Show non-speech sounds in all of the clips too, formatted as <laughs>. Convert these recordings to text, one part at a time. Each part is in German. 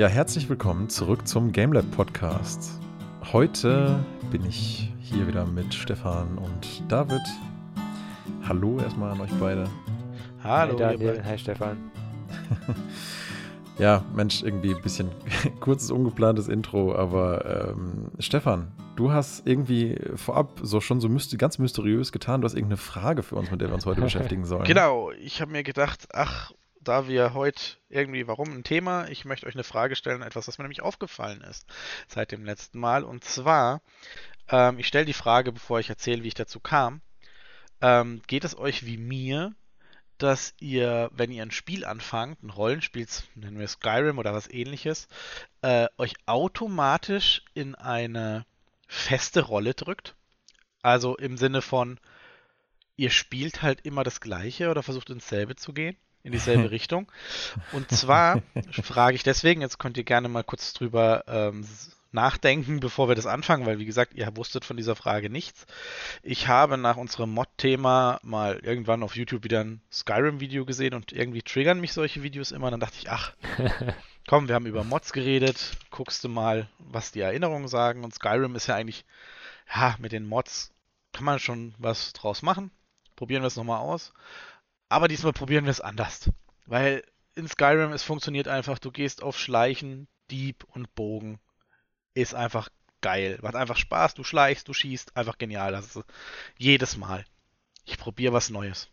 Ja, herzlich willkommen zurück zum GameLab Podcast. Heute bin ich hier wieder mit Stefan und David. Hallo erstmal an euch beide. Hallo, Hi Daniel, hi Stefan. <laughs> ja, Mensch, irgendwie ein bisschen <laughs> kurzes, ungeplantes Intro, aber ähm, Stefan, du hast irgendwie vorab so schon so myster ganz mysteriös getan, du hast irgendeine Frage für uns, mit der wir uns heute <laughs> beschäftigen sollen. Genau, ich habe mir gedacht, ach, da wir heute irgendwie, warum ein Thema? Ich möchte euch eine Frage stellen, etwas, was mir nämlich aufgefallen ist seit dem letzten Mal. Und zwar, ähm, ich stelle die Frage, bevor ich erzähle, wie ich dazu kam. Ähm, geht es euch wie mir, dass ihr, wenn ihr ein Spiel anfangt, ein Rollenspiel, nennen wir Skyrim oder was ähnliches, äh, euch automatisch in eine feste Rolle drückt? Also im Sinne von, ihr spielt halt immer das Gleiche oder versucht ins selbe zu gehen? In dieselbe <laughs> Richtung. Und zwar frage ich deswegen, jetzt könnt ihr gerne mal kurz drüber ähm, nachdenken, bevor wir das anfangen, weil wie gesagt, ihr wusstet von dieser Frage nichts. Ich habe nach unserem Mod-Thema mal irgendwann auf YouTube wieder ein Skyrim-Video gesehen und irgendwie triggern mich solche Videos immer. Dann dachte ich, ach, <laughs> komm, wir haben über Mods geredet, guckst du mal, was die Erinnerungen sagen. Und Skyrim ist ja eigentlich, ja, mit den Mods kann man schon was draus machen. Probieren wir es nochmal aus. Aber diesmal probieren wir es anders. Weil in Skyrim es funktioniert einfach, du gehst auf Schleichen, Dieb und Bogen. Ist einfach geil. Macht einfach Spaß, du schleichst, du schießt, einfach genial. Das ist jedes Mal. Ich probiere was Neues.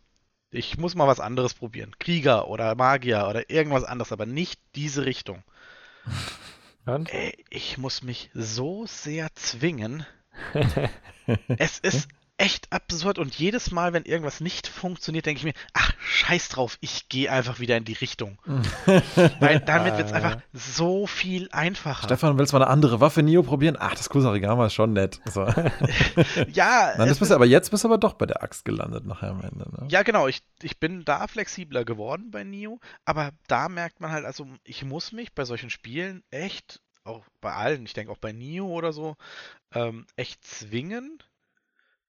Ich muss mal was anderes probieren. Krieger oder Magier oder irgendwas anderes, aber nicht diese Richtung. <laughs> Und? Ey, ich muss mich so sehr zwingen. <laughs> es ist echt absurd und jedes Mal, wenn irgendwas nicht funktioniert, denke ich mir, ach, scheiß drauf, ich gehe einfach wieder in die Richtung. <laughs> Weil damit wird es einfach so viel einfacher. Stefan, willst du mal eine andere Waffe Neo probieren? Ach, das Kusarigama ist schon nett. So. <laughs> ja. Nein, das bist aber jetzt bist du aber doch bei der Axt gelandet nachher am Ende. Ne? Ja, genau. Ich, ich bin da flexibler geworden bei Neo, aber da merkt man halt, also ich muss mich bei solchen Spielen echt, auch bei allen, ich denke auch bei Neo oder so, ähm, echt zwingen,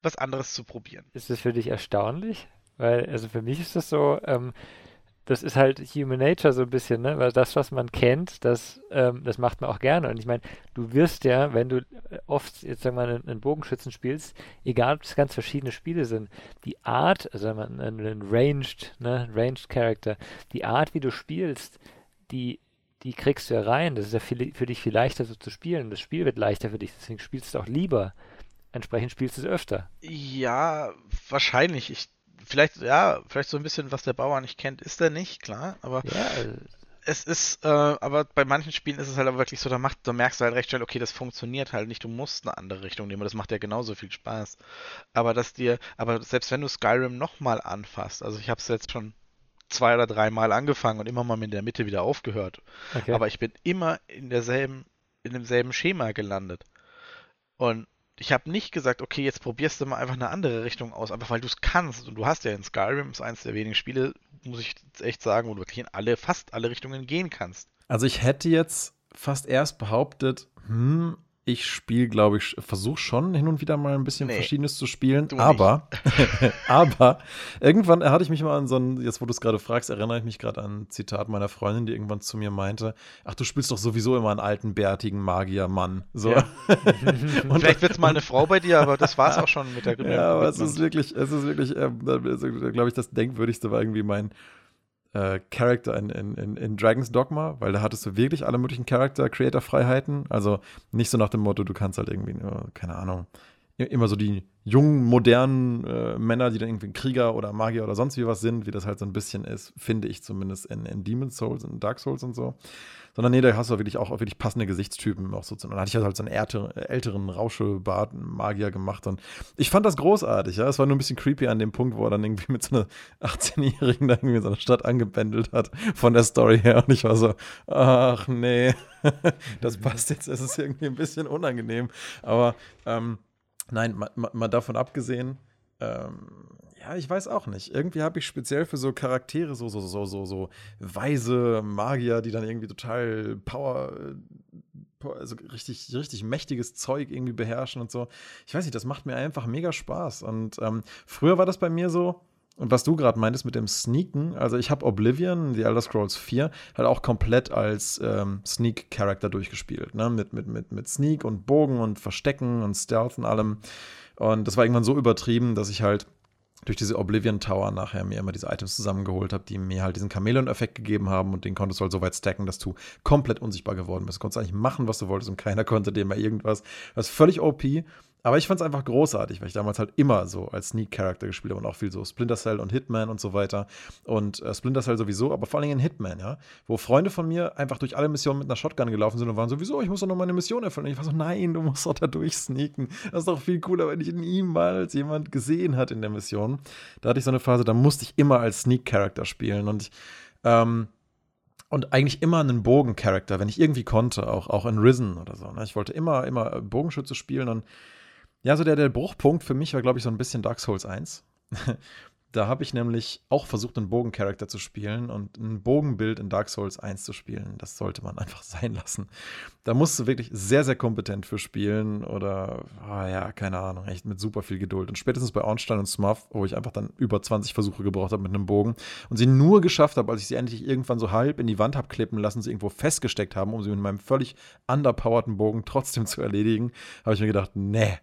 was anderes zu probieren. Ist das für dich erstaunlich? Weil, also für mich ist das so, ähm, das ist halt Human Nature so ein bisschen, ne? Weil das, was man kennt, das, ähm, das macht man auch gerne. Und ich meine, du wirst ja, wenn du äh, oft jetzt sagen wir mal einen, einen Bogenschützen spielst, egal ob es ganz verschiedene Spiele sind, die Art, also einen, einen Ranged, ne, Ranged Character, die Art, wie du spielst, die die kriegst du ja rein. Das ist ja viel, für dich viel leichter so zu spielen. Das Spiel wird leichter für dich, deswegen spielst du auch lieber entsprechend spielst du es öfter. Ja, wahrscheinlich. Ich, vielleicht, ja, vielleicht so ein bisschen, was der Bauer nicht kennt, ist er nicht, klar, aber ja, äh, es ist, äh, aber bei manchen Spielen ist es halt aber wirklich so, da, macht, da merkst du halt recht schnell, okay, das funktioniert halt nicht, du musst eine andere Richtung nehmen, das macht ja genauso viel Spaß. Aber dass dir, aber selbst wenn du Skyrim nochmal anfasst, also ich habe es jetzt schon zwei oder dreimal angefangen und immer mal in der Mitte wieder aufgehört. Okay. Aber ich bin immer in derselben, in demselben Schema gelandet. Und ich habe nicht gesagt, okay, jetzt probierst du mal einfach eine andere Richtung aus, einfach weil du es kannst. Und du hast ja in Skyrim, ist eines der wenigen Spiele, muss ich echt sagen, wo du wirklich in alle, fast alle Richtungen gehen kannst. Also ich hätte jetzt fast erst behauptet, hm, ich spiele, glaube ich, versuche schon hin und wieder mal ein bisschen nee, Verschiedenes zu spielen, aber, <laughs> aber irgendwann hatte ich mich mal an so ein, jetzt wo du es gerade fragst, erinnere ich mich gerade an ein Zitat meiner Freundin, die irgendwann zu mir meinte, ach, du spielst doch sowieso immer einen alten, bärtigen Magiermann. So. Ja. <laughs> und Vielleicht wird es mal eine Frau bei dir, aber das war es auch schon mit der Ja, aber es ist wirklich, es ist wirklich, äh, glaube ich, das Denkwürdigste war irgendwie mein äh, Charakter in, in, in, Dragon's Dogma, weil da hattest du wirklich alle möglichen Charakter-Creator-Freiheiten. Also nicht so nach dem Motto, du kannst halt irgendwie, keine Ahnung, immer so die jungen, modernen äh, Männer, die dann irgendwie Krieger oder Magier oder sonst wie was sind, wie das halt so ein bisschen ist, finde ich zumindest in, in Demon's Souls und Dark Souls und so. Sondern nee, da hast du wirklich auch, auch wirklich passende Gesichtstypen auch so. Und dann hatte ich halt so einen älteren, älteren Rauschebart-Magier gemacht und ich fand das großartig, ja. Es war nur ein bisschen creepy an dem Punkt, wo er dann irgendwie mit so einer 18-Jährigen da irgendwie in so einer Stadt angependelt hat, von der Story her. Und ich war so, ach nee, <laughs> das passt jetzt, es ist irgendwie ein bisschen unangenehm. Aber ähm, Nein, mal, mal davon abgesehen, ähm, ja, ich weiß auch nicht. Irgendwie habe ich speziell für so Charaktere, so, so, so, so, so weise Magier, die dann irgendwie total Power, also richtig, richtig mächtiges Zeug irgendwie beherrschen und so. Ich weiß nicht, das macht mir einfach mega Spaß. Und ähm, früher war das bei mir so, Und was du gerade meintest mit dem Sneaken, also ich habe Oblivion, The Elder Scrolls 4, halt auch komplett als ähm, Sneak-Charakter durchgespielt. Ne? Mit, mit, mit, mit Sneak und Bogen und Verstecken und Stealth und allem. Und das war irgendwann so übertrieben, dass ich halt durch diese Oblivion Tower nachher mir immer diese Items zusammengeholt habe, die mir halt diesen Chameleon-Effekt gegeben haben und den konntest du halt so weit stacken, dass du komplett unsichtbar geworden bist. Du konntest eigentlich machen, was du wolltest und keiner konnte dir mal irgendwas. Das ist völlig OP aber ich fand es einfach großartig, weil ich damals halt immer so als Sneak-Character gespielt habe und auch viel so Splinter Cell und Hitman und so weiter. Und äh, Splinter Cell sowieso, aber vor allem in Hitman, ja. Wo Freunde von mir einfach durch alle Missionen mit einer Shotgun gelaufen sind und waren sowieso, ich muss doch noch meine Mission erfüllen. Und ich war so, nein, du musst doch da durchsneaken. Das ist doch viel cooler, wenn ich niemals jemand gesehen hat in der Mission. Da hatte ich so eine Phase, da musste ich immer als Sneak-Character spielen. Und ich, ähm, und eigentlich immer einen Bogen-Charakter, wenn ich irgendwie konnte, auch, auch in Risen oder so. Ne? Ich wollte immer, immer Bogenschütze spielen und ja, so der, der Bruchpunkt für mich war, glaube ich, so ein bisschen Dark Souls 1. <laughs> Da habe ich nämlich auch versucht, einen Bogencharakter zu spielen und ein Bogenbild in Dark Souls 1 zu spielen. Das sollte man <laughs> einfach sein lassen. Da musst du wirklich sehr, sehr kompetent für spielen oder, oh ja, keine Ahnung, echt mit super viel Geduld. Und spätestens bei Ornstein und Smuff, wo ich einfach dann über 20 Versuche gebraucht habe mit einem Bogen und sie nur geschafft habe, als ich sie endlich irgendwann so halb in die Wand habe klippen lassen, sie irgendwo festgesteckt haben, um sie mit meinem völlig underpowerten Bogen trotzdem zu erledigen, habe ich mir gedacht, nee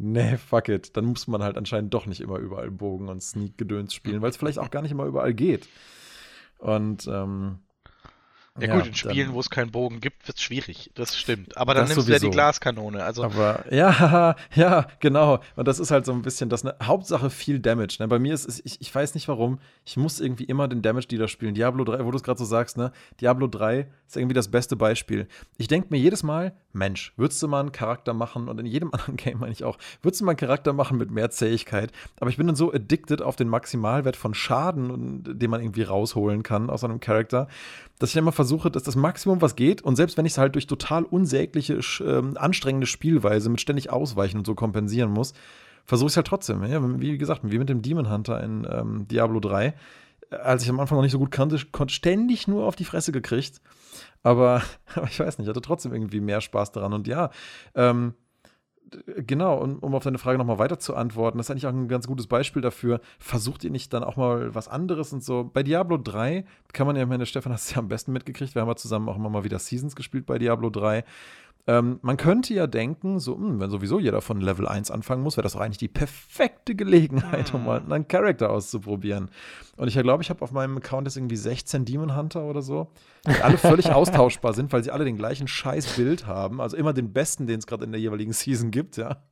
nee, fuck it. Dann muss man halt anscheinend doch nicht immer überall Bogen und Sneak-Gedöns spielen, weil es vielleicht auch gar nicht immer überall geht. Und ähm, ja, gut, in Spielen, wo es keinen Bogen gibt, wird es schwierig. Das stimmt. Aber dann nimmst sowieso. du ja die Glaskanone. Also Aber ja, <laughs> ja, genau. Und das ist halt so ein bisschen das ne, Hauptsache viel Damage. Ne? Bei mir ist es, ich, ich weiß nicht warum, ich muss irgendwie immer den Damage-Dealer spielen. Diablo 3, wo du es gerade so sagst, ne? Diablo 3 ist irgendwie das beste Beispiel. Ich denke mir jedes Mal, Mensch, würdest du mal einen Charakter machen und in jedem <laughs> anderen Game meine ich auch, würdest du mal einen Charakter machen mit mehr Zähigkeit. Aber ich bin dann so addicted auf den Maximalwert von Schaden, den man irgendwie rausholen kann aus einem Charakter, dass ich immer versuche, dass das Maximum, was geht, und selbst wenn ich es halt durch total unsägliche, äh, anstrengende Spielweise mit ständig Ausweichen und so kompensieren muss, versuche ich es halt trotzdem. Ja, wie gesagt, wie mit dem Demon Hunter in ähm, Diablo 3. Als ich am Anfang noch nicht so gut kannte, konnte ständig nur auf die Fresse gekriegt. Aber, <laughs> aber ich weiß nicht, ich hatte trotzdem irgendwie mehr Spaß daran. Und ja, ähm, genau, und um auf deine Frage nochmal weiter zu antworten, das ist eigentlich auch ein ganz gutes Beispiel dafür. Versucht ihr nicht dann auch mal was anderes und so? Bei Diablo 3 kann man ja, meine Stefan hast du ja am besten mitgekriegt. Wir haben ja zusammen auch immer mal wieder Seasons gespielt bei Diablo 3. Ähm, man könnte ja denken, so, mh, hm, wenn sowieso jeder von Level 1 anfangen muss, wäre das doch eigentlich die perfekte Gelegenheit, um mal einen Charakter auszuprobieren. Und ich glaube, ich habe auf meinem Account jetzt irgendwie 16 Demon Hunter oder so, die alle völlig <laughs> austauschbar sind, weil sie alle den gleichen Scheißbild haben. Also immer den besten, den es gerade in der jeweiligen Season gibt, ja.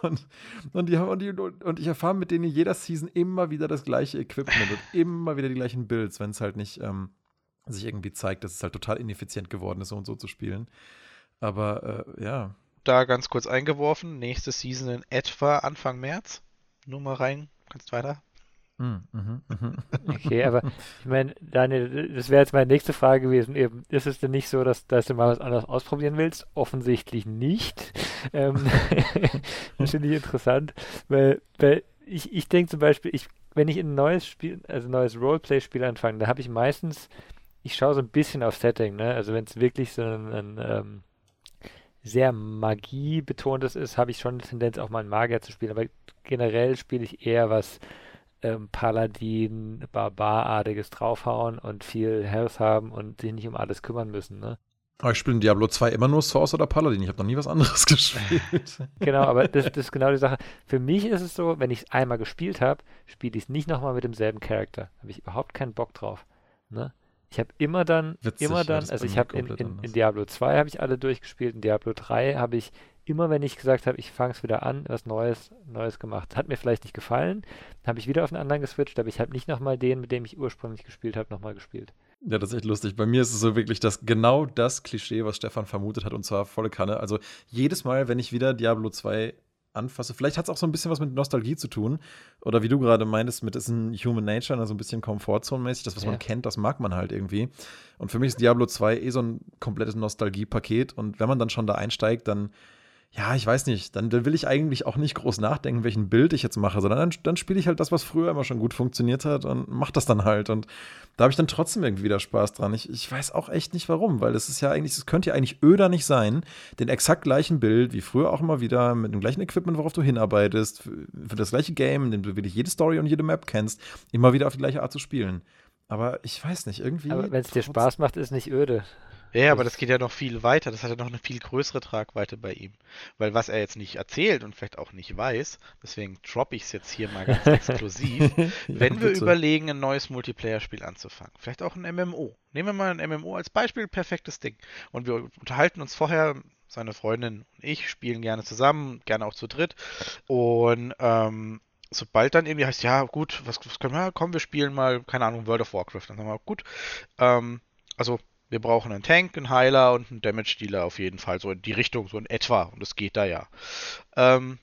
Und, und, die, und, die, und ich erfahre mit denen in jeder Season immer wieder das gleiche Equipment und immer wieder die gleichen Builds, wenn es halt nicht ähm, sich irgendwie zeigt, dass es halt total ineffizient geworden ist, so und so zu spielen. Aber äh, ja. Da ganz kurz eingeworfen, nächste Season in etwa Anfang März. Nur mal rein, kannst weiter. Hm, mhm, mhm. <laughs> Okay, aber ich meine, Daniel, das wäre jetzt meine nächste Frage gewesen. Eben, ist es denn nicht so, dass, dass du mal was anderes ausprobieren willst? Offensichtlich nicht. <laughs> Ähm, <laughs> das finde ich interessant, weil, weil ich, ich denke zum Beispiel, ich, wenn ich ein neues Spiel, also neues Roleplay-Spiel anfange, da habe ich meistens, ich schaue so ein bisschen auf Setting, ne? Also wenn es wirklich so ein, ein ähm, sehr magiebetontes ist, habe ich schon eine Tendenz, auch mal einen Magier zu spielen. Aber generell spiele ich eher was ähm, Paladin, Barbarartiges draufhauen und viel Health haben und sich nicht um alles kümmern müssen. Ne? Aber ich spiele in Diablo 2 immer nur Source oder Paladin. Ich habe noch nie was anderes <laughs> gespielt. genau, aber das, das, ist genau die Sache. Für mich ist es so, wenn ich es einmal gespielt habe, spiele ich es nicht nochmal mit demselben Charakter. Habe ich überhaupt keinen Bock drauf. Ne? Ich habe immer dann, Witzig, immer dann, ja, also ich habe in, in, in, Diablo 2 habe ich alle durchgespielt, in Diablo 3 habe ich immer, wenn ich gesagt habe, ich fange es wieder an, was Neues, Neues gemacht. Hat mir vielleicht nicht gefallen, habe ich wieder auf einen anderen geswitcht, aber ich habe nicht nochmal den, mit dem ich ursprünglich gespielt habe, nochmal gespielt. Ja, das ist echt lustig. Bei mir ist es so wirklich das genau das Klischee, was Stefan vermutet hat, und zwar volle Kanne. Also jedes Mal, wenn ich wieder Diablo 2 anfasse. Vielleicht hat es auch so ein bisschen was mit Nostalgie zu tun. Oder wie du gerade meintest, mit ist ein Human Nature, also ein bisschen Komfortzone-mäßig. Das, was ja. man kennt, das mag man halt irgendwie. Und für mich ist Diablo 2 eh so ein komplettes Nostalgie-Paket. Und wenn man dann schon da einsteigt, dann ja, ich weiß nicht, dann, dann, will ich eigentlich auch nicht groß nachdenken, welchen Bild ich jetzt mache, sondern dann, dann spiele ich halt das, was früher immer schon gut funktioniert hat und mach das dann halt. Und da habe ich dann trotzdem irgendwie wieder Spaß dran. Ich, ich weiß auch echt nicht warum, weil es ist ja eigentlich, es könnte ja eigentlich öder nicht sein, den exakt gleichen Bild wie früher auch immer wieder mit dem gleichen Equipment, worauf du hinarbeitest, für, für das gleiche Game, in dem du wirklich jede Story und jede Map kennst, immer wieder auf die gleiche Art zu spielen. Aber ich weiß nicht, irgendwie. Aber wenn es dir Spaß macht, ist nicht öde. Ja, aber das geht ja noch viel weiter. Das hat ja noch eine viel größere Tragweite bei ihm. Weil was er jetzt nicht erzählt und vielleicht auch nicht weiß, deswegen droppe ich es jetzt hier mal ganz <laughs> exklusiv, ja, wenn wir überlegen, ein neues Multiplayer-Spiel anzufangen, vielleicht auch ein MMO. Nehmen wir mal ein MMO als Beispiel, perfektes Ding. Und wir unterhalten uns vorher, seine Freundin und ich spielen gerne zusammen, gerne auch zu dritt. Und ähm, sobald dann irgendwie heißt, ja gut, was, was können wir, komm, wir spielen mal, keine Ahnung, World of Warcraft. Dann sagen wir, gut, ähm, also wir brauchen einen Tank, einen Heiler und einen Damage-Dealer auf jeden Fall. So in die Richtung, so in etwa. Und es geht da ja. Ähm,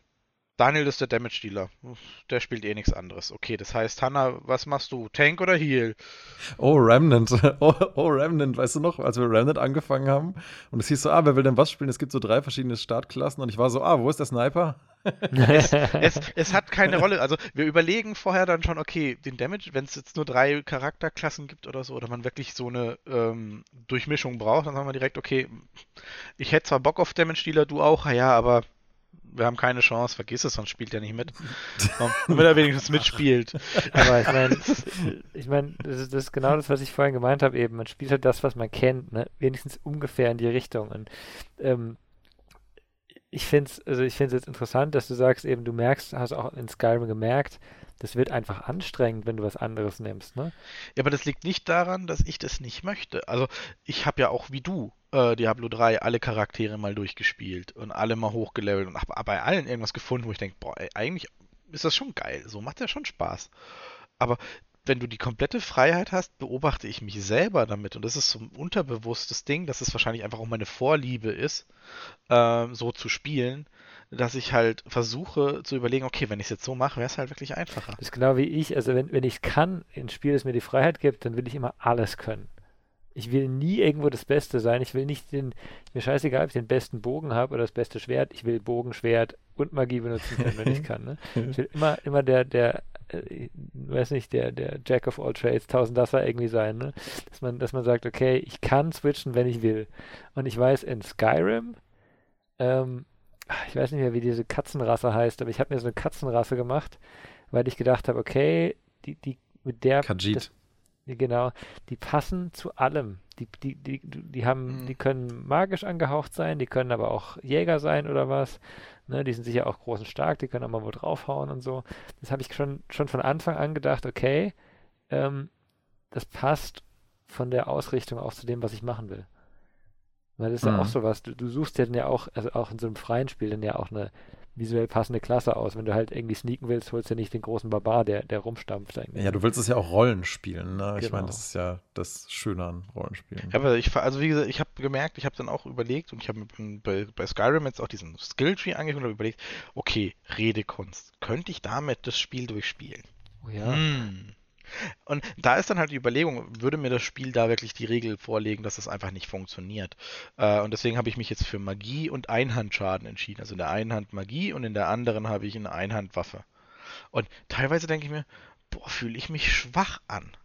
Daniel ist der Damage-Dealer. Der spielt eh nichts anderes. Okay, das heißt, Hanna, was machst du? Tank oder Heal? Oh, Remnant. <laughs> Oh, oh, Remnant. Weißt du noch, als wir Remnant angefangen haben? Und es hieß so, ah, wer will denn was spielen? Es gibt so drei verschiedene Startklassen. Und ich war so, ah, wo ist der Sniper? <laughs> es, es, es, hat keine Rolle. Also wir überlegen vorher dann schon, okay, den Damage, wenn es jetzt nur drei Charakterklassen gibt oder so, oder man wirklich so eine ähm, Durchmischung braucht, dann sagen wir direkt, okay, ich hätte zwar Bock auf Damage-Dealer, du auch, ja, aber wir haben keine Chance, vergiss es, sonst spielt er nicht mit. Damit er wenigstens mitspielt. Aber ich meine, ich mein, das, ist, das ist genau das, was ich vorhin gemeint habe eben. Man spielt halt das, was man kennt, ne? wenigstens ungefähr in die Richtung. Und ähm, ich finde es also jetzt interessant, dass du sagst, eben du merkst, hast auch in Skyrim gemerkt, das wird einfach anstrengend, wenn du was anderes nimmst, ne? Ja, aber das liegt nicht daran, dass ich das nicht möchte. Also ich habe ja auch wie du äh, Diablo 3 alle Charaktere mal durchgespielt und alle mal hochgelevelt und habe bei allen irgendwas gefunden, wo ich denke, boah, ey, eigentlich ist das schon geil. So macht ja schon Spaß. Aber wenn du die komplette Freiheit hast, beobachte ich mich selber damit. Und das ist so ein unterbewusstes Ding, dass es wahrscheinlich einfach auch meine Vorliebe ist, äh, so zu spielen, dass ich halt versuche zu überlegen, okay, wenn ich es jetzt so mache, wäre es halt wirklich einfacher. Das ist genau wie ich. Also wenn, wenn ich kann, ein Spiel, das mir die Freiheit gibt, dann will ich immer alles können. Ich will nie irgendwo das Beste sein. Ich will nicht den, mir scheißegal, ob ich den besten Bogen habe oder das beste Schwert. Ich will Bogen, Schwert und Magie benutzen können, wenn ich kann. Ne? <laughs> Ich will immer, immer der, der, äh, weiß nicht, der, der Jack of all Trades, Tausendasser irgendwie sein, ne? Dass man, dass man sagt, okay, ich kann switchen, wenn ich will. Und ich weiß, in Skyrim, ähm, ich weiß nicht mehr, wie diese Katzenrasse heißt, aber ich habe mir so eine Katzenrasse gemacht, weil ich gedacht habe, okay, die, die, mit der. Khajiit. Das, Genau, die passen zu allem. Die, die, die, die haben, mhm. die können magisch angehaucht sein, die können aber auch Jäger sein oder was. Ne, die sind sicher auch groß und stark, die können auch mal wo draufhauen und so. Das habe ich schon, schon von Anfang an gedacht, okay, ähm, das passt von der Ausrichtung auch zu dem, was ich machen will. Weil das ist mhm. ja auch mhm. sowas, du, du suchst ja dann ja auch, also auch in so einem freien Spiel dann ja auch eine, visuell passende Klasse aus. Wenn du halt irgendwie sneaken willst, holst du nicht den großen Barbar, der, der rumstampft eigentlich. Ja, du willst es ja auch Rollen spielen, ne? Ich genau. meine, das ist ja das Schöne an Rollenspielen. Ja, aber ich, also wie gesagt, ich habe gemerkt, ich habe dann auch überlegt und ich habe bei, bei Skyrim jetzt auch diesen Skilltree angeguckt und überlegt, okay, Redekunst, könnte ich damit das Spiel durchspielen? Oh ja. Hm. Und da ist dann halt die Überlegung, würde mir das Spiel da wirklich die Regel vorlegen, dass das einfach nicht funktioniert. Äh, und deswegen habe ich mich jetzt für Magie und Einhandschaden entschieden. Also in der einen Hand Magie und in der anderen habe ich eine Einhandwaffe. Und teilweise denke ich mir, boah, fühle ich mich schwach an.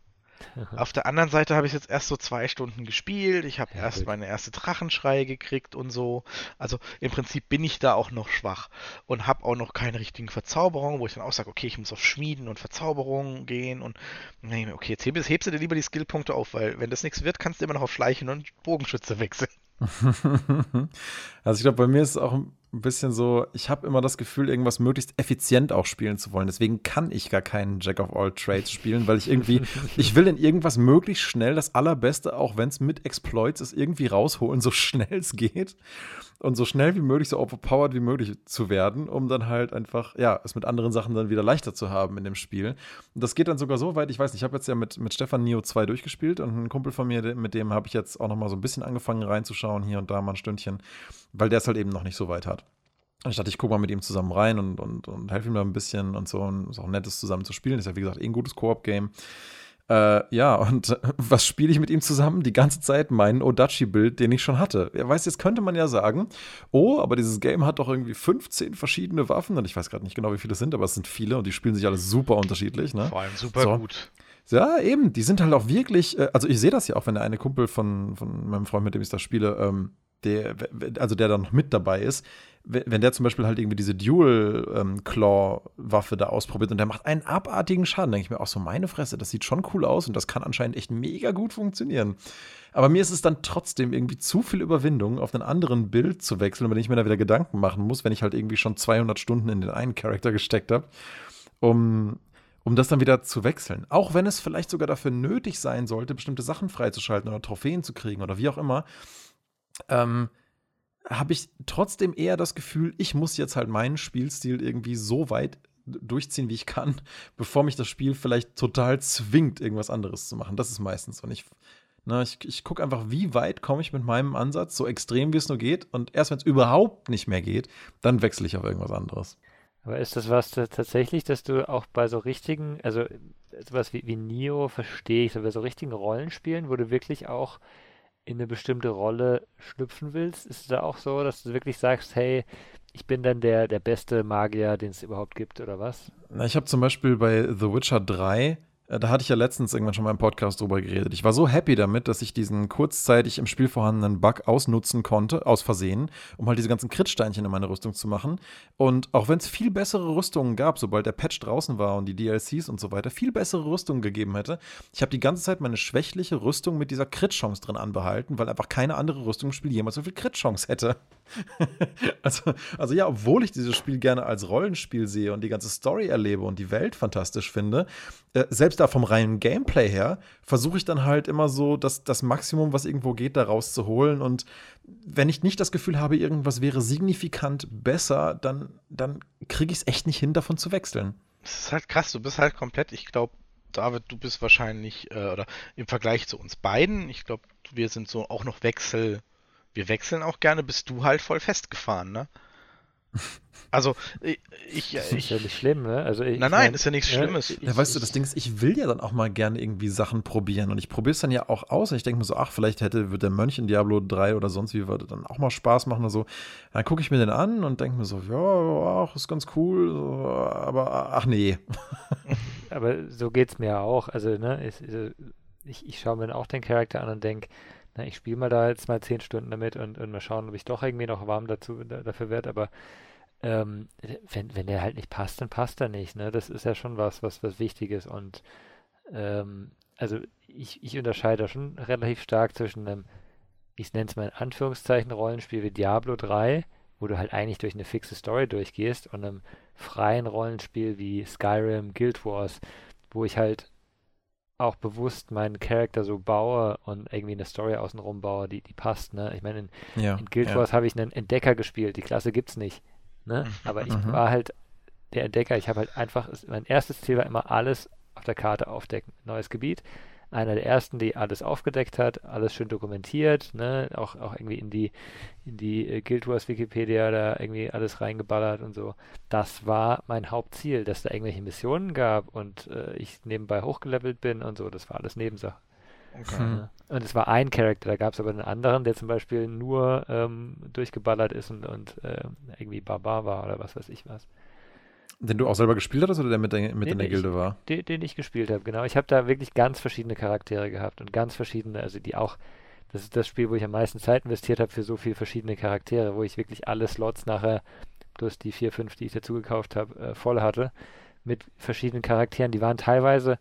<laughs> Auf der anderen Seite habe ich jetzt erst so zwei Stunden gespielt. Ich habe ja, erst gut. meine erste Drachenschreie gekriegt und so. Also im Prinzip bin ich da auch noch schwach und habe auch noch keine richtigen Verzauberungen, wo ich dann auch sage, okay, ich muss auf Schmieden und Verzauberungen gehen und nee, okay, jetzt hebst, hebst du dir lieber die Skillpunkte auf, weil wenn das nichts wird, kannst du immer noch auf Schleichen und Bogenschütze wechseln. <laughs> also ich glaube, bei mir ist es auch ein bisschen so, ich habe immer das Gefühl, irgendwas möglichst effizient auch spielen zu wollen. Deswegen kann ich gar keinen Jack of all Trades spielen, weil ich irgendwie, <laughs> ich will in irgendwas möglichst schnell das Allerbeste, auch wenn es mit Exploits ist, irgendwie rausholen, so <laughs> schnell es geht und so schnell wie möglich, so overpowered wie möglich zu werden, um dann halt einfach, ja, es mit anderen Sachen dann wieder leichter zu haben in dem Spiel. Und das geht dann sogar so weit, ich weiß nicht, ich habe jetzt ja mit, mit Stefan Neo 2 durchgespielt und ein Kumpel von mir, mit dem habe ich jetzt auch noch mal so ein bisschen angefangen reinzuschauen, hier und da mal ein Stündchen, weil der es halt eben noch nicht so weit hat. Und ich dachte, ich gucke mal mit ihm zusammen rein und, und, und helfe ihm da ein bisschen und so. Und es ist auch nettes zusammen zu spielen. Das ist ja, wie gesagt, eh ein gutes Koop-Game. Äh, ja, und <laughs> was spiele ich mit ihm zusammen? Die ganze Zeit meinen Odachi-Bild, den ich schon hatte. Er weiß, jetzt könnte man ja sagen, oh, aber dieses Game hat doch irgendwie 15 verschiedene Waffen und ich weiß gerade nicht genau, wie viele es sind, aber es sind viele und die spielen sich alle super unterschiedlich. Ne? Vor allem super so. gut. Ja, eben, die sind halt auch wirklich, äh, also ich sehe das ja auch, wenn der eine Kumpel von, von meinem Freund, mit dem ich das spiele, ähm, der, also der dann noch mit dabei ist, wenn der zum Beispiel halt irgendwie diese Dual-Claw-Waffe ähm, da ausprobiert und der macht einen abartigen Schaden, denke ich mir auch so, meine Fresse, das sieht schon cool aus und das kann anscheinend echt mega gut funktionieren. Aber mir ist es dann trotzdem irgendwie zu viel Überwindung, auf einen anderen Bild zu wechseln, wenn ich mir da wieder Gedanken machen muss, wenn ich halt irgendwie schon 200 Stunden in den einen Charakter gesteckt habe, um, um das dann wieder zu wechseln. Auch wenn es vielleicht sogar dafür nötig sein sollte, bestimmte Sachen freizuschalten oder Trophäen zu kriegen oder wie auch immer. Ähm, habe ich trotzdem eher das Gefühl, ich muss jetzt halt meinen Spielstil irgendwie so weit durchziehen, wie ich kann, <laughs> bevor mich das Spiel vielleicht total zwingt, irgendwas anderes zu machen. Das ist meistens so. Und ich, na, ich, ich gucke einfach, wie weit komme ich mit meinem Ansatz, so extrem wie es nur geht. Und erst wenn es überhaupt nicht mehr geht, dann wechsle ich auf irgendwas anderes. Aber ist das was tatsächlich, dass du auch bei so richtigen, also sowas wie, wie Nio verstehe ich, so bei so richtigen Rollenspielen, wo du wirklich auch in eine bestimmte Rolle schlüpfen willst, ist es da auch so, dass du wirklich sagst, hey, ich bin dann der, der beste Magier, den es überhaupt gibt, oder was? Na, ich habe zum Beispiel bei The Witcher 3 äh, da hatte ich ja letztens irgendwann schon mal im Podcast drüber geredet. Ich war so happy damit, dass ich diesen kurzzeitig im Spiel vorhandenen Bug ausnutzen konnte, aus Versehen, um halt diese ganzen Crit-Steinchen in meine Rüstung zu machen. Und auch wenn es viel bessere Rüstungen gab, sobald der Patch draußen war und die DLCs und so weiter, viel bessere Rüstungen gegeben hätte, ich habe die ganze Zeit meine schwächliche Rüstung mit dieser Crit-Chance drin anbehalten, weil einfach keine andere Rüstung im Spiel jemals so viel Crit-Chance hätte. <laughs> also, also ja, obwohl ich dieses Spiel gerne als Rollenspiel sehe und die ganze Story erlebe und die Welt fantastisch finde, äh, selbst da vom reinen Gameplay her, versuche ich dann halt immer so das, das Maximum, was irgendwo geht, da rauszuholen. Und wenn ich nicht das Gefühl habe, irgendwas wäre signifikant besser, dann, dann kriege ich es echt nicht hin, davon zu wechseln. Das ist halt krass, du bist halt komplett, ich glaube, David, du bist wahrscheinlich, äh, oder im Vergleich zu uns beiden, ich glaube, wir sind so auch noch Wechsel, wir wechseln auch gerne, bist du halt voll festgefahren, ne? Also, ich. ich das ist ja nicht schlimm, ne? Also ich, nein, nein, mein, ist ja nichts Schlimmes. Ja, ja, weißt du, das Ding ist, ich will ja dann auch mal gerne irgendwie Sachen probieren und ich probiere es dann ja auch aus und ich denke mir so, ach, vielleicht hätte, wird der Mönch in Diablo 3 oder sonst wie würde dann auch mal Spaß machen oder so. Dann gucke ich mir den an und denke mir so, ja, ach, ist ganz cool, aber ach nee. aber so geht es mir auch. Also, ne, ich, ich, ich schaue mir dann auch den Charakter an und denke, na, ich spiele mal da jetzt mal zehn Stunden damit und, und mal schauen, ob ich doch irgendwie noch warm dazu, da, dafür werde, aber ähm, wenn, wenn der halt nicht passt, dann passt er nicht. Ne? Das ist ja schon was, was, was Wichtiges. Und ähm, also ich, ich unterscheide schon relativ stark zwischen einem, ich nenne es mal in Anführungszeichen, Rollenspiel wie Diablo 3, wo du halt eigentlich durch eine fixe Story durchgehst, und einem freien Rollenspiel wie Skyrim, Guild Wars, wo ich halt auch bewusst meinen Charakter so baue und irgendwie eine Story außenrum baue, die, die passt. Ne? Ich meine, in, ja, in Guild ja. Wars habe ich einen Entdecker gespielt, die Klasse gibt's nicht. Ne? Mhm. Aber ich mhm. war halt der Entdecker. Ich habe halt einfach, mein erstes Ziel war immer alles auf der Karte aufdecken. Neues Gebiet. Einer der ersten, die alles aufgedeckt hat, alles schön dokumentiert, ne? auch, auch irgendwie in die, in die äh, Guild Wars Wikipedia da irgendwie alles reingeballert und so. Das war mein Hauptziel, dass da irgendwelche Missionen gab und äh, ich nebenbei hochgelevelt bin und so. Das war alles Nebensache. Okay. Mhm. Und es war ein Charakter, da gab es aber einen anderen, der zum Beispiel nur ähm, durchgeballert ist und, und äh, irgendwie Barbar war oder was weiß ich was. Den du auch selber gespielt hattest oder der mit, der, mit in der Gilde ich, war? Den, den ich gespielt habe, genau. Ich habe da wirklich ganz verschiedene Charaktere gehabt und ganz verschiedene, also die auch, das ist das Spiel, wo ich am meisten Zeit investiert habe für so viele verschiedene Charaktere, wo ich wirklich alle Slots nachher, plus die vier, fünf, die ich dazu gekauft habe, äh, voll hatte, mit verschiedenen Charakteren. Die waren teilweise,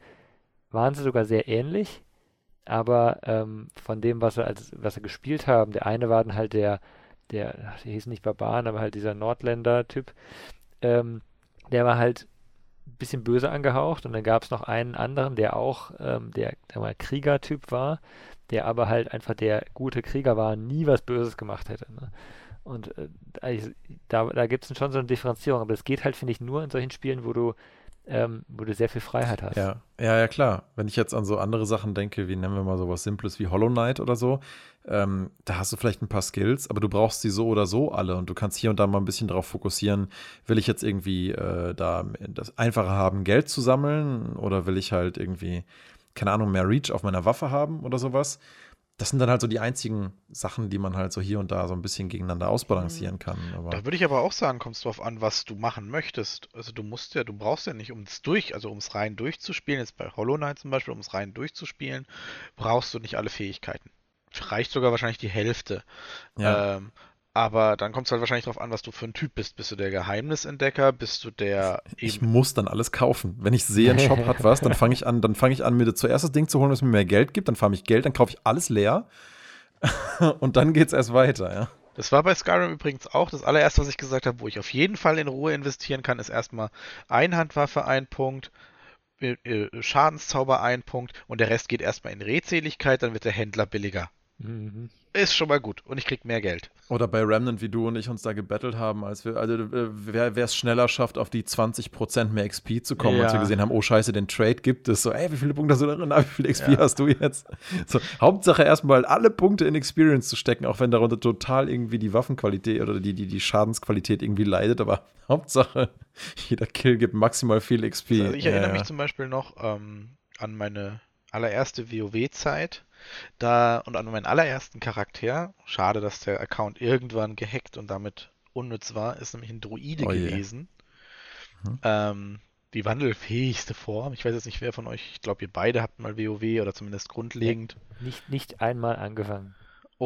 waren sie sogar sehr ähnlich, aber ähm, von dem, was er als was er gespielt haben, der eine war dann halt der, der, der hieß nicht Barbaren, aber halt dieser Nordländer-Typ, ähm, der war halt ein bisschen böse angehaucht und dann gab es noch einen anderen, der auch ähm, der, der mal Krieger-Typ war, der aber halt einfach der gute Krieger war, nie was Böses gemacht hätte. Ne? Und äh, da, da gibt es schon so eine Differenzierung, aber das geht halt, finde ich, nur in solchen Spielen, wo du ähm, wo du sehr viel Freiheit hast. Ja, ja, ja, klar. Wenn ich jetzt an so andere Sachen denke, wie nennen wir mal sowas Simples wie Hollow Knight oder so, ähm, da hast du vielleicht ein paar Skills, aber du brauchst sie so oder so alle und du kannst hier und da mal ein bisschen darauf fokussieren, will ich jetzt irgendwie äh, da das Einfache haben, Geld zu sammeln oder will ich halt irgendwie keine Ahnung, mehr Reach auf meiner Waffe haben oder sowas. Das sind dann halt so die einzigen Sachen, die man halt so hier und da so ein bisschen gegeneinander ausbalancieren kann. Aber Da würde ich aber auch sagen, kommt es drauf an, was du machen möchtest. Also du musst ja, du brauchst ja nicht, um es durch, also um es rein durchzuspielen, jetzt bei Hollow Knight zum Beispiel, um es rein durchzuspielen, brauchst du nicht alle Fähigkeiten. Reicht sogar wahrscheinlich die Hälfte. ja, Ähm, aber dann kommt es halt wahrscheinlich darauf an, was du für ein Typ bist. Bist du der Geheimnisentdecker? Bist du der ich muss dann alles kaufen. Wenn ich sehe, ein Shop hat was, dann fange ich an, dann fange ich an, mir zuerst das Ding zu holen, was mir mehr Geld gibt, dann farme ich Geld, dann kaufe ich alles leer <laughs> und dann geht's erst weiter, ja. Das war bei Skyrim übrigens auch das allererste, was ich gesagt habe, wo ich auf jeden Fall in Ruhe investieren kann, ist erstmal Einhandwaffe ein Punkt, äh, äh, Schadenszauber ein Punkt und der Rest geht erstmal in Redseligkeit, dann wird der Händler billiger. Mhm. Ist schon mal gut und ich krieg mehr Geld. Oder bei Remnant, wie du und ich uns da gebettelt haben, als wir, also äh, wer es schneller schafft, auf die 20% mehr XP zu kommen, als wir Ja. gesehen haben, oh scheiße, den Trade gibt es, so, ey, wie viele Punkte hast du drin? Na, <laughs> wie viel XP Ja. hast du jetzt? So, Hauptsache erstmal alle Punkte in Experience zu stecken, auch wenn darunter total irgendwie die Waffenqualität oder die, die, die Schadensqualität irgendwie leidet, aber <laughs> Hauptsache, jeder Kill gibt maximal viel XP. Also ich erinnere Ja, mich ja. zum Beispiel noch ähm, an meine allererste WoW-Zeit da und an meinen allerersten Charakter. Schade, dass der Account irgendwann gehackt und damit unnütz war. Ist nämlich ein Druide Oh gewesen. Mhm. Ähm, die wandelfähigste Form. Ich weiß jetzt nicht, wer von euch, ich glaube, ihr beide habt mal WoW oder zumindest grundlegend. Nicht, nicht einmal angefangen.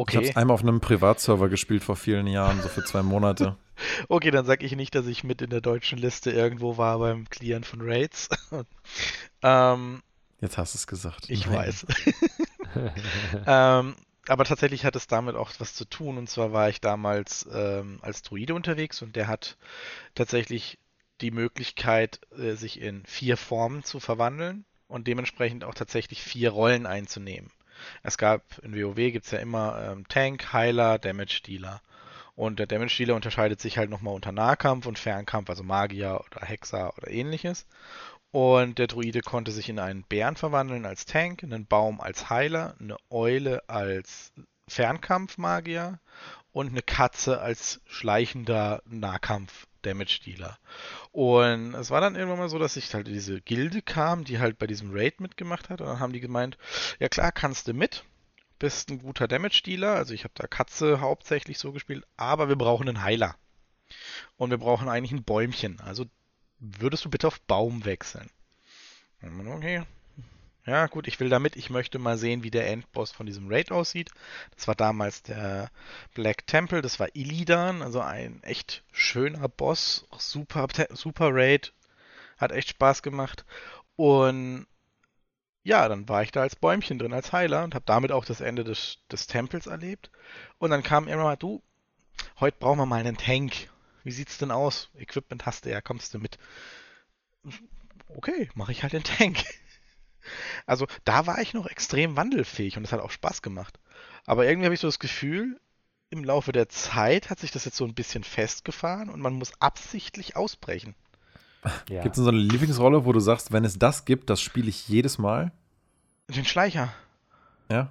Ich habe Okay, es einmal auf einem Privatserver gespielt vor vielen Jahren, so für zwei Monate. <laughs> okay, dann sage ich nicht, dass ich mit in der deutschen Liste irgendwo war beim Clearen von Raids. <laughs> ähm, Jetzt hast du es gesagt. ich Nein. weiß. <laughs> ähm, aber tatsächlich hat es damit auch was zu tun. Und zwar war ich damals ähm, als Druide unterwegs und der hat tatsächlich die Möglichkeit, äh, sich in vier Formen zu verwandeln und dementsprechend auch tatsächlich vier Rollen einzunehmen. Es gab in WoW gibt es ja immer ähm, Tank, Heiler, Damage Dealer. Und der Damage Dealer unterscheidet sich halt nochmal unter Nahkampf und Fernkampf, also Magier oder Hexer oder ähnliches. Und der Druide konnte sich in einen Bären verwandeln als Tank, in einen Baum als Heiler, eine Eule als Fernkampfmagier und eine Katze als schleichender Nahkampf-Damage-Dealer. Und es war dann irgendwann mal so, dass ich halt diese Gilde kam, die halt bei diesem Raid mitgemacht hat. Und dann haben die gemeint, ja klar, kannst du mit, bist ein guter Damage-Dealer. Also ich habe da Katze hauptsächlich so gespielt, aber wir brauchen einen Heiler. Und wir brauchen eigentlich ein Bäumchen. Also würdest du bitte auf Baum wechseln? Okay. Ja, gut, ich will damit, ich möchte mal sehen, wie der Endboss von diesem Raid aussieht. Das war damals der Black Temple, das war Illidan, also ein echt schöner Boss, super, super Raid, hat echt Spaß gemacht. Und ja, dann war ich da als Bäumchen drin, als Heiler und habe damit auch das Ende des, des Tempels erlebt. Und dann kam irgendwann mal, du, heute brauchen wir mal einen Tank. Wie sieht's denn aus? Equipment hast du ja, kommst du mit? Okay, mache ich halt den Tank. <laughs> Also da war ich noch extrem wandelfähig und das hat auch Spaß gemacht. Aber irgendwie habe ich so das Gefühl, im Laufe der Zeit hat sich das jetzt so ein bisschen festgefahren und man muss absichtlich ausbrechen. <laughs> Ja. Gibt es so eine Lieblingsrolle, wo du sagst, wenn es das gibt, das spiele ich jedes Mal? Den Schleicher. Ja?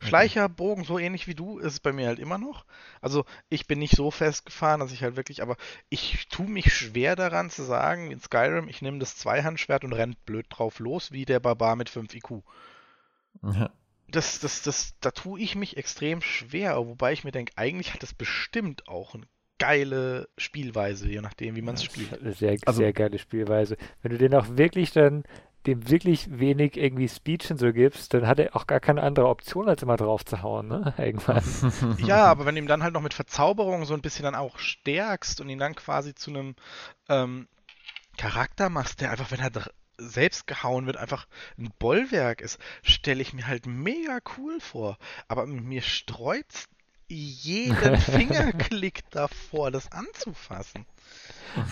Schleicher, Bogen, so ähnlich wie du, ist es bei mir halt immer noch. Also ich bin nicht so festgefahren, dass ich halt wirklich, aber ich tue mich schwer daran zu sagen, in Skyrim, ich nehme das Zweihandschwert und rennt blöd drauf los, wie der Barbar mit 5 IQ. Ja. Das, das, das, da tue ich mich extrem schwer, wobei ich mir denke, eigentlich hat es bestimmt auch eine geile Spielweise, je nachdem, wie man es Das spielt. eine sehr, Also- sehr geile Spielweise. Wenn du den auch wirklich dann dem wirklich wenig irgendwie Speech und so gibst, dann hat er auch gar keine andere Option, als immer drauf zu hauen, ne? <laughs> Irgendwann. <laughs> Ja, aber wenn du ihn dann halt noch mit Verzauberung so ein bisschen dann auch stärkst und ihn dann quasi zu einem ähm, Charakter machst, der einfach, wenn er selbst gehauen wird, einfach ein Bollwerk ist, stelle ich mir halt mega cool vor. Aber mir sträubt jeden <laughs> Fingerklick davor, das anzufassen.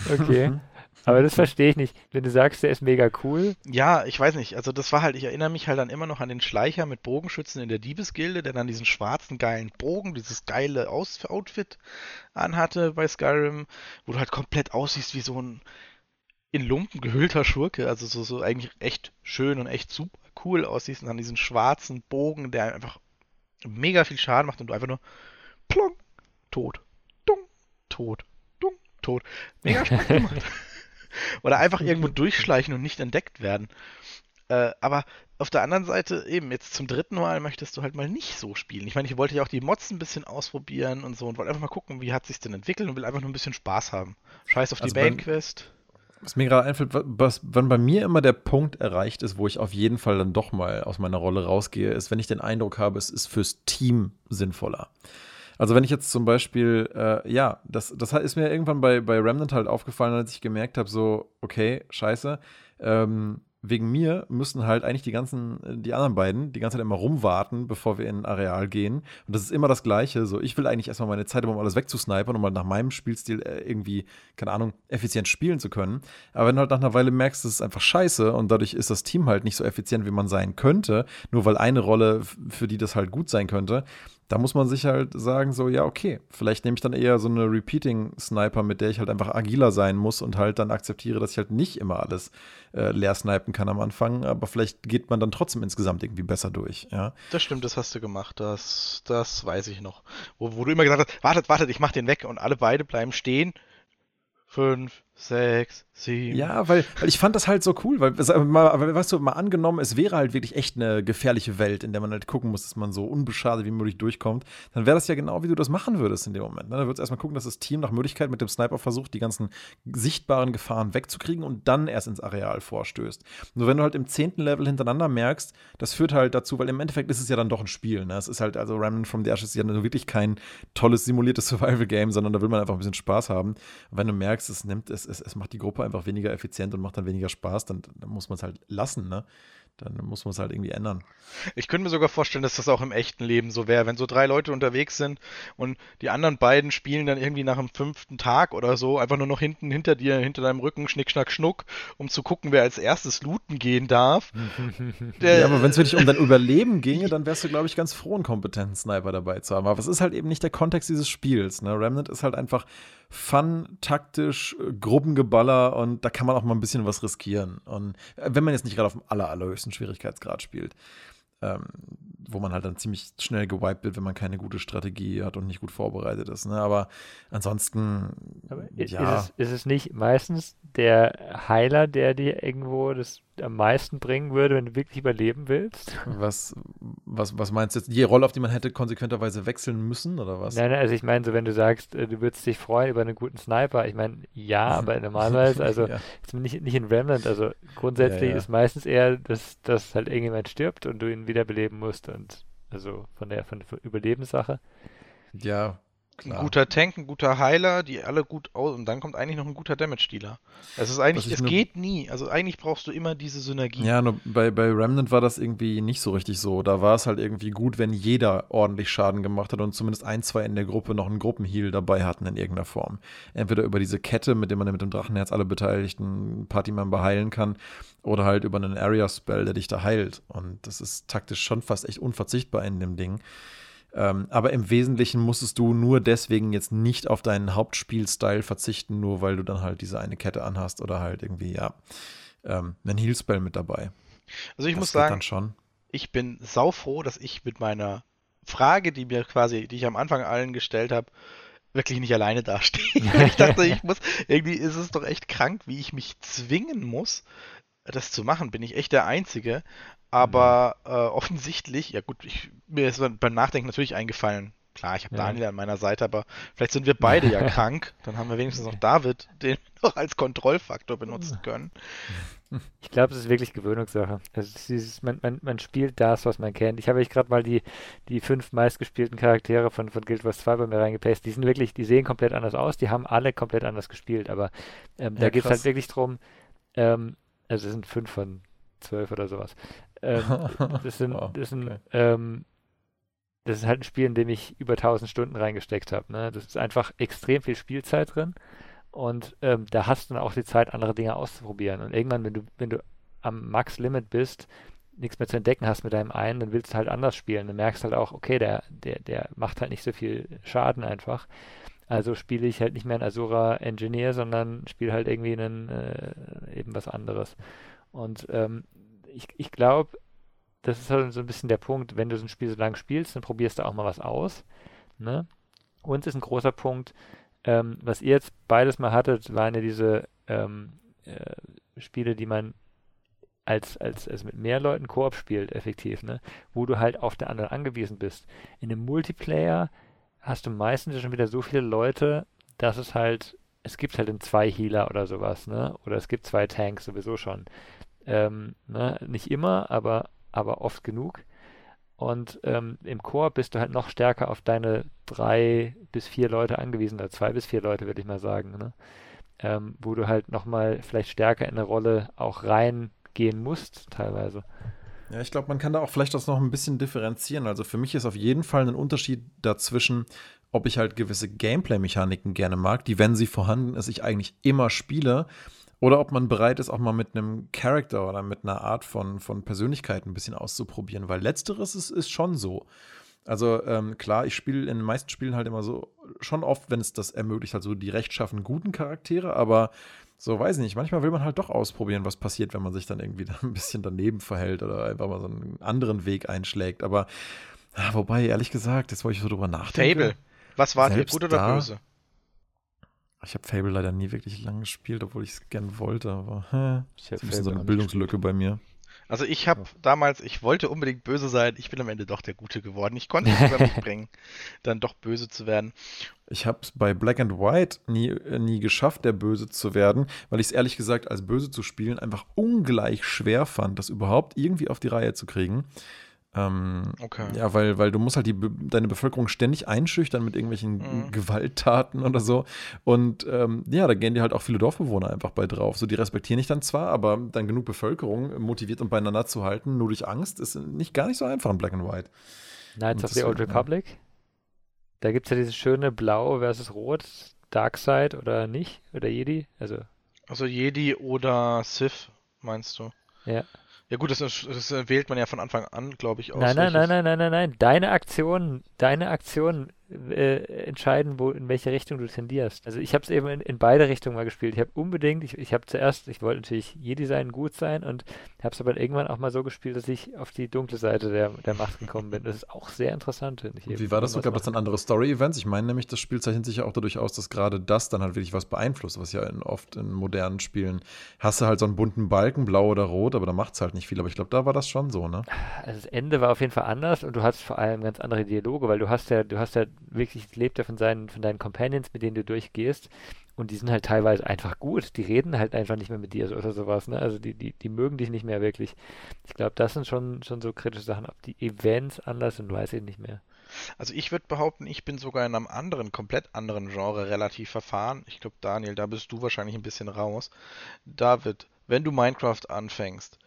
Okay. Aber das verstehe ich nicht. Wenn du sagst, der ist mega cool, Ja, ich weiß nicht. Also das war halt, ich erinnere mich halt dann immer noch an den Schleicher mit Bogenschützen in der Diebesgilde, der dann diesen schwarzen geilen Bogen, dieses geile Aus Outfit anhatte bei Skyrim, wo du halt komplett aussiehst wie so ein in Lumpen gehüllter Schurke, also so, so eigentlich echt schön und echt super cool aussiehst und dann diesen schwarzen Bogen, der einfach mega viel Schaden macht und du einfach nur plong, tot, dung, tot, dung, tot. Mega Spaß <laughs> gemacht. Oder einfach irgendwo durchschleichen und nicht entdeckt werden. Äh, aber auf der anderen Seite eben, jetzt zum dritten Mal möchtest du halt mal nicht so spielen. Ich meine, ich wollte ja auch die Mods ein bisschen ausprobieren und so und wollte einfach mal gucken, wie hat sich denn entwickelt und will einfach nur ein bisschen Spaß haben. Scheiß auf die also Main Quest. Was mir gerade einfällt, was, wann bei mir immer der Punkt erreicht ist, wo ich auf jeden Fall dann doch mal aus meiner Rolle rausgehe, ist, wenn ich den Eindruck habe, es ist fürs Team sinnvoller. Also wenn ich jetzt zum Beispiel, äh, ja, das, das ist mir irgendwann bei, bei Remnant halt aufgefallen, als ich gemerkt habe, so, okay, scheiße, ähm, wegen mir müssen halt eigentlich die ganzen, die anderen beiden die ganze Zeit immer rumwarten, bevor wir in ein Areal gehen. Und das ist immer das Gleiche. So, ich will eigentlich erstmal meine Zeit, um alles wegzusnipern, um mal nach meinem Spielstil äh, irgendwie, keine Ahnung, effizient spielen zu können. Aber wenn du halt nach einer Weile merkst, das ist einfach scheiße und dadurch ist das Team halt nicht so effizient, wie man sein könnte, nur weil eine Rolle, für die das halt gut sein könnte, da muss man sich halt sagen, so, ja, okay, vielleicht nehme ich dann eher so eine Repeating-Sniper, mit der ich halt einfach agiler sein muss und halt dann akzeptiere, dass ich halt nicht immer alles äh, leer snipen kann am Anfang, aber vielleicht geht man dann trotzdem insgesamt irgendwie besser durch, ja. Das stimmt, das hast du gemacht, das, das weiß ich noch. Wo, wo du immer gesagt hast, wartet, wartet, ich mach den weg und alle beide bleiben stehen. Fünf, sechs, sieben. Ja, weil, weil ich fand das halt so cool, weil, mal, weißt du, mal angenommen, es wäre halt wirklich echt eine gefährliche Welt, in der man halt gucken muss, dass man so unbeschadet wie möglich durchkommt, dann wäre das ja genau, wie du das machen würdest in dem Moment. Ne? Dann würdest du erstmal gucken, dass das Team nach Möglichkeit mit dem Sniper versucht, die ganzen sichtbaren Gefahren wegzukriegen und dann erst ins Areal vorstößt. Nur wenn du halt im zehnten Level hintereinander merkst, das führt halt dazu, weil im Endeffekt ist es ja dann doch ein Spiel. Ne? Es ist halt, also Remnant from the Ashes ist ja wirklich kein tolles simuliertes <laughs> Survival-Game, sondern da will man einfach ein bisschen Spaß haben. Wenn du merkst, es nimmt, es, es, es macht die Gruppe einfach weniger effizient und macht dann weniger Spaß, dann, dann muss man es halt lassen, ne? Dann muss man es halt irgendwie ändern. Ich könnte mir sogar vorstellen, dass das auch im echten Leben so wäre, wenn so drei Leute unterwegs sind und die anderen beiden spielen dann irgendwie nach dem fünften Tag oder so einfach nur noch hinten hinter dir, hinter deinem Rücken, schnick, schnack, schnuck, um zu gucken, wer als erstes looten gehen darf. <laughs> Der, ja, aber wenn es wirklich um dein Überleben ginge, dann wärst du, glaube ich, ganz froh, einen kompetenten Sniper dabei zu haben. Aber es ist halt eben nicht der Kontext dieses Spiels. Ne? Remnant ist halt einfach fun, taktisch, Gruppengeballer und da kann man auch mal ein bisschen was riskieren. Und äh, wenn man jetzt nicht gerade auf dem aller, allerhöchsten Schwierigkeitsgrad spielt ähm, wo man halt dann ziemlich schnell gewiped wird, wenn man keine gute Strategie hat und nicht gut vorbereitet ist. Ne? Aber ansonsten, Aber ja. Ist es, ist es nicht meistens der Heiler, der dir irgendwo das am meisten bringen würde, wenn du wirklich überleben willst? Was, was, was meinst du jetzt? Die Rolle, auf die man hätte konsequenterweise wechseln müssen, oder was? Nein, nein also ich meine, so wenn du sagst, äh, du würdest dich freuen über einen guten Sniper, ich meine, ja, aber <laughs> normalerweise, also ja. nicht, nicht in Remnant, also grundsätzlich ja, ja. ist meistens eher, dass, dass halt irgendjemand stirbt und du ihn wiederbeleben musst und also von der, von der Überlebenssache. Ja, Klar. Ein guter Tank, ein guter Heiler, die alle gut aus und dann kommt eigentlich noch ein guter Damage-Dealer. Es ist eigentlich, es geht nie. Also eigentlich brauchst du immer diese Synergie. Ja, nur bei, bei Remnant war das irgendwie nicht so richtig so. Da war es halt irgendwie gut, wenn jeder ordentlich Schaden gemacht hat und zumindest ein, zwei in der Gruppe noch einen Gruppenheal dabei hatten in irgendeiner Form. Entweder über diese Kette, mit der man mit dem Drachenherz alle beteiligten Partymember heilen kann, oder halt über einen Area-Spell, der dich da heilt. Und das ist taktisch schon fast echt unverzichtbar in dem Ding. Ähm, aber im Wesentlichen musstest du nur deswegen jetzt nicht auf deinen Hauptspielstyle verzichten, nur weil du dann halt diese eine Kette anhast oder halt irgendwie, ja, ähm, einen Healspell mit dabei. Also ich das muss sagen, ich bin saufroh, dass ich mit meiner Frage, die mir quasi, die ich am Anfang allen gestellt habe, wirklich nicht alleine dastehe. <laughs> ich dachte, ich muss, irgendwie ist es doch echt krank, wie ich mich zwingen muss, das zu machen. Bin ich echt der Einzige. Aber mhm. äh, offensichtlich, ja gut, ich, mir ist beim Nachdenken natürlich eingefallen. Klar, ich habe ja. Daniel an meiner Seite, aber vielleicht sind wir beide ja <laughs> krank. Dann haben wir wenigstens noch David, den wir <laughs> noch als Kontrollfaktor benutzen können. Ich glaube, es ist wirklich Gewöhnungssache. Also dieses, man, man, man spielt das, was man kennt. Ich habe euch gerade mal die, die fünf meistgespielten Charaktere von, von Guild Wars 2 bei mir reingepastet. Die sind wirklich, die sehen komplett anders aus, die haben alle komplett anders gespielt, aber ähm, ja, da geht es halt wirklich drum, ähm, also es sind fünf von zwölf oder sowas. Ähm, <laughs> das, sind, oh, das, sind, okay. ähm, das ist halt ein Spiel, in dem ich über 1000 Stunden reingesteckt habe. Ne? Das ist einfach extrem viel Spielzeit drin und ähm, da hast du dann auch die Zeit, andere Dinge auszuprobieren. Und irgendwann, wenn du, wenn du am Max-Limit bist, nichts mehr zu entdecken hast mit deinem einen, dann willst du halt anders spielen. Du merkst halt auch, okay, der, der, der macht halt nicht so viel Schaden einfach. Also spiele ich halt nicht mehr einen Asura Engineer, sondern spiele halt irgendwie einen, äh, eben was anderes. Und ähm, ich, ich glaube, das ist halt so ein bisschen der Punkt, wenn du so ein Spiel so lang spielst, dann probierst du auch mal was aus. Ne? Uns ist ein großer Punkt, ähm, was ihr jetzt beides mal hattet, waren ja diese ähm, äh, Spiele, die man als, als, als mit mehr Leuten Koop spielt, effektiv, ne? Wo du halt auf der anderen angewiesen bist. In einem Multiplayer hast du meistens schon wieder so viele Leute, dass es halt, es gibt halt in zwei Healer oder sowas, ne? Oder es gibt zwei Tanks sowieso schon. Ähm, ne? Nicht immer, aber, aber oft genug. Und ähm, im Chor bist du halt noch stärker auf deine drei bis vier Leute angewiesen, oder zwei bis vier Leute, würde ich mal sagen. Ne? Ähm, wo du halt nochmal vielleicht stärker in eine Rolle auch reingehen musst, teilweise. Ja, ich glaube, man kann da auch vielleicht das noch ein bisschen differenzieren. Also für mich ist auf jeden Fall ein Unterschied dazwischen, ob ich halt gewisse Gameplay-Mechaniken gerne mag, die, wenn sie vorhanden ist, ich eigentlich immer spiele oder ob man bereit ist, auch mal mit einem Charakter oder mit einer Art von, von Persönlichkeit ein bisschen auszuprobieren, weil letzteres ist, ist schon so. Also ähm, klar, ich spiele in den meisten Spielen halt immer so, schon oft, wenn es das ermöglicht, halt so die rechtschaffen guten Charaktere, aber so weiß ich nicht, manchmal will man halt doch ausprobieren, was passiert, wenn man sich dann irgendwie da <laughs> ein bisschen daneben verhält oder einfach mal so einen anderen Weg einschlägt. Aber ja, wobei, ehrlich gesagt, jetzt wollte ich so drüber nachdenken. Fable. Was war dir, gut oder da, böse? Ich habe Fable leider nie wirklich lang gespielt, obwohl ich es gerne wollte, aber hä, ich habe so eine Bildungslücke bei mir. Also ich habe damals, ich wollte unbedingt böse sein, ich bin am Ende doch der Gute geworden. Ich konnte es über mich <laughs> bringen, dann doch böse zu werden. Ich habe es bei Black and White nie, äh, nie geschafft, der Böse zu werden, weil ich es ehrlich gesagt als Böse zu spielen einfach ungleich schwer fand, das überhaupt irgendwie auf die Reihe zu kriegen. Ähm, okay. Ja, weil, weil du musst halt die, deine Bevölkerung ständig einschüchtern mit irgendwelchen mhm. Gewalttaten oder so. Und ähm, ja, da gehen dir halt auch viele Dorfbewohner einfach bei drauf. So, die respektieren dich dann zwar, aber dann genug Bevölkerung motiviert und beieinander zu halten, nur durch Angst, ist nicht gar nicht so einfach in Black and White. Knights of the Old Republic? Ja. Da gibt es ja dieses schöne Blau versus Rot, Darkseid oder nicht? Oder Jedi? Also, also Jedi oder Sith, meinst du? Ja. Ja gut, das, das, wählt man ja von Anfang an, glaube ich, aus. Nein, nein, nein, nein, nein, nein, nein. Deine Aktion, deine Aktion äh, entscheiden, wo, in welche Richtung du tendierst. Also ich habe es eben in, in, beide Richtungen mal gespielt. Ich habe unbedingt, ich, ich habe zuerst, ich wollte natürlich Jedi-Sein gut sein und habe es aber irgendwann auch mal so gespielt, dass ich auf die dunkle Seite der, der Macht gekommen bin. Das ist auch sehr interessant, finde ich. Wie war das so? Gab es dann andere Story-Events? Ich meine nämlich, das Spiel zeichnet sich ja auch dadurch aus, dass gerade das dann halt wirklich was beeinflusst, was ja in, oft in modernen Spielen hast du halt so einen bunten Balken, blau oder rot, aber da macht es halt nicht viel. Aber ich glaube, da war das schon so, ne? Also das Ende war auf jeden Fall anders und du hast vor allem ganz andere Dialoge, weil du hast ja, du hast ja wirklich lebt er von seinen, von deinen Companions, mit denen du durchgehst. Und die sind halt teilweise einfach gut. Die reden halt einfach nicht mehr mit dir oder sowas. Ne? Also die, die, die mögen dich nicht mehr wirklich. Ich glaube, das sind schon, schon so kritische Sachen. Ob die Events anders sind, weiß ich nicht mehr. Also ich würde behaupten, ich bin sogar in einem anderen, komplett anderen Genre relativ verfahren. Ich glaube, Daniel, da bist du wahrscheinlich ein bisschen raus. David, wenn du Minecraft anfängst,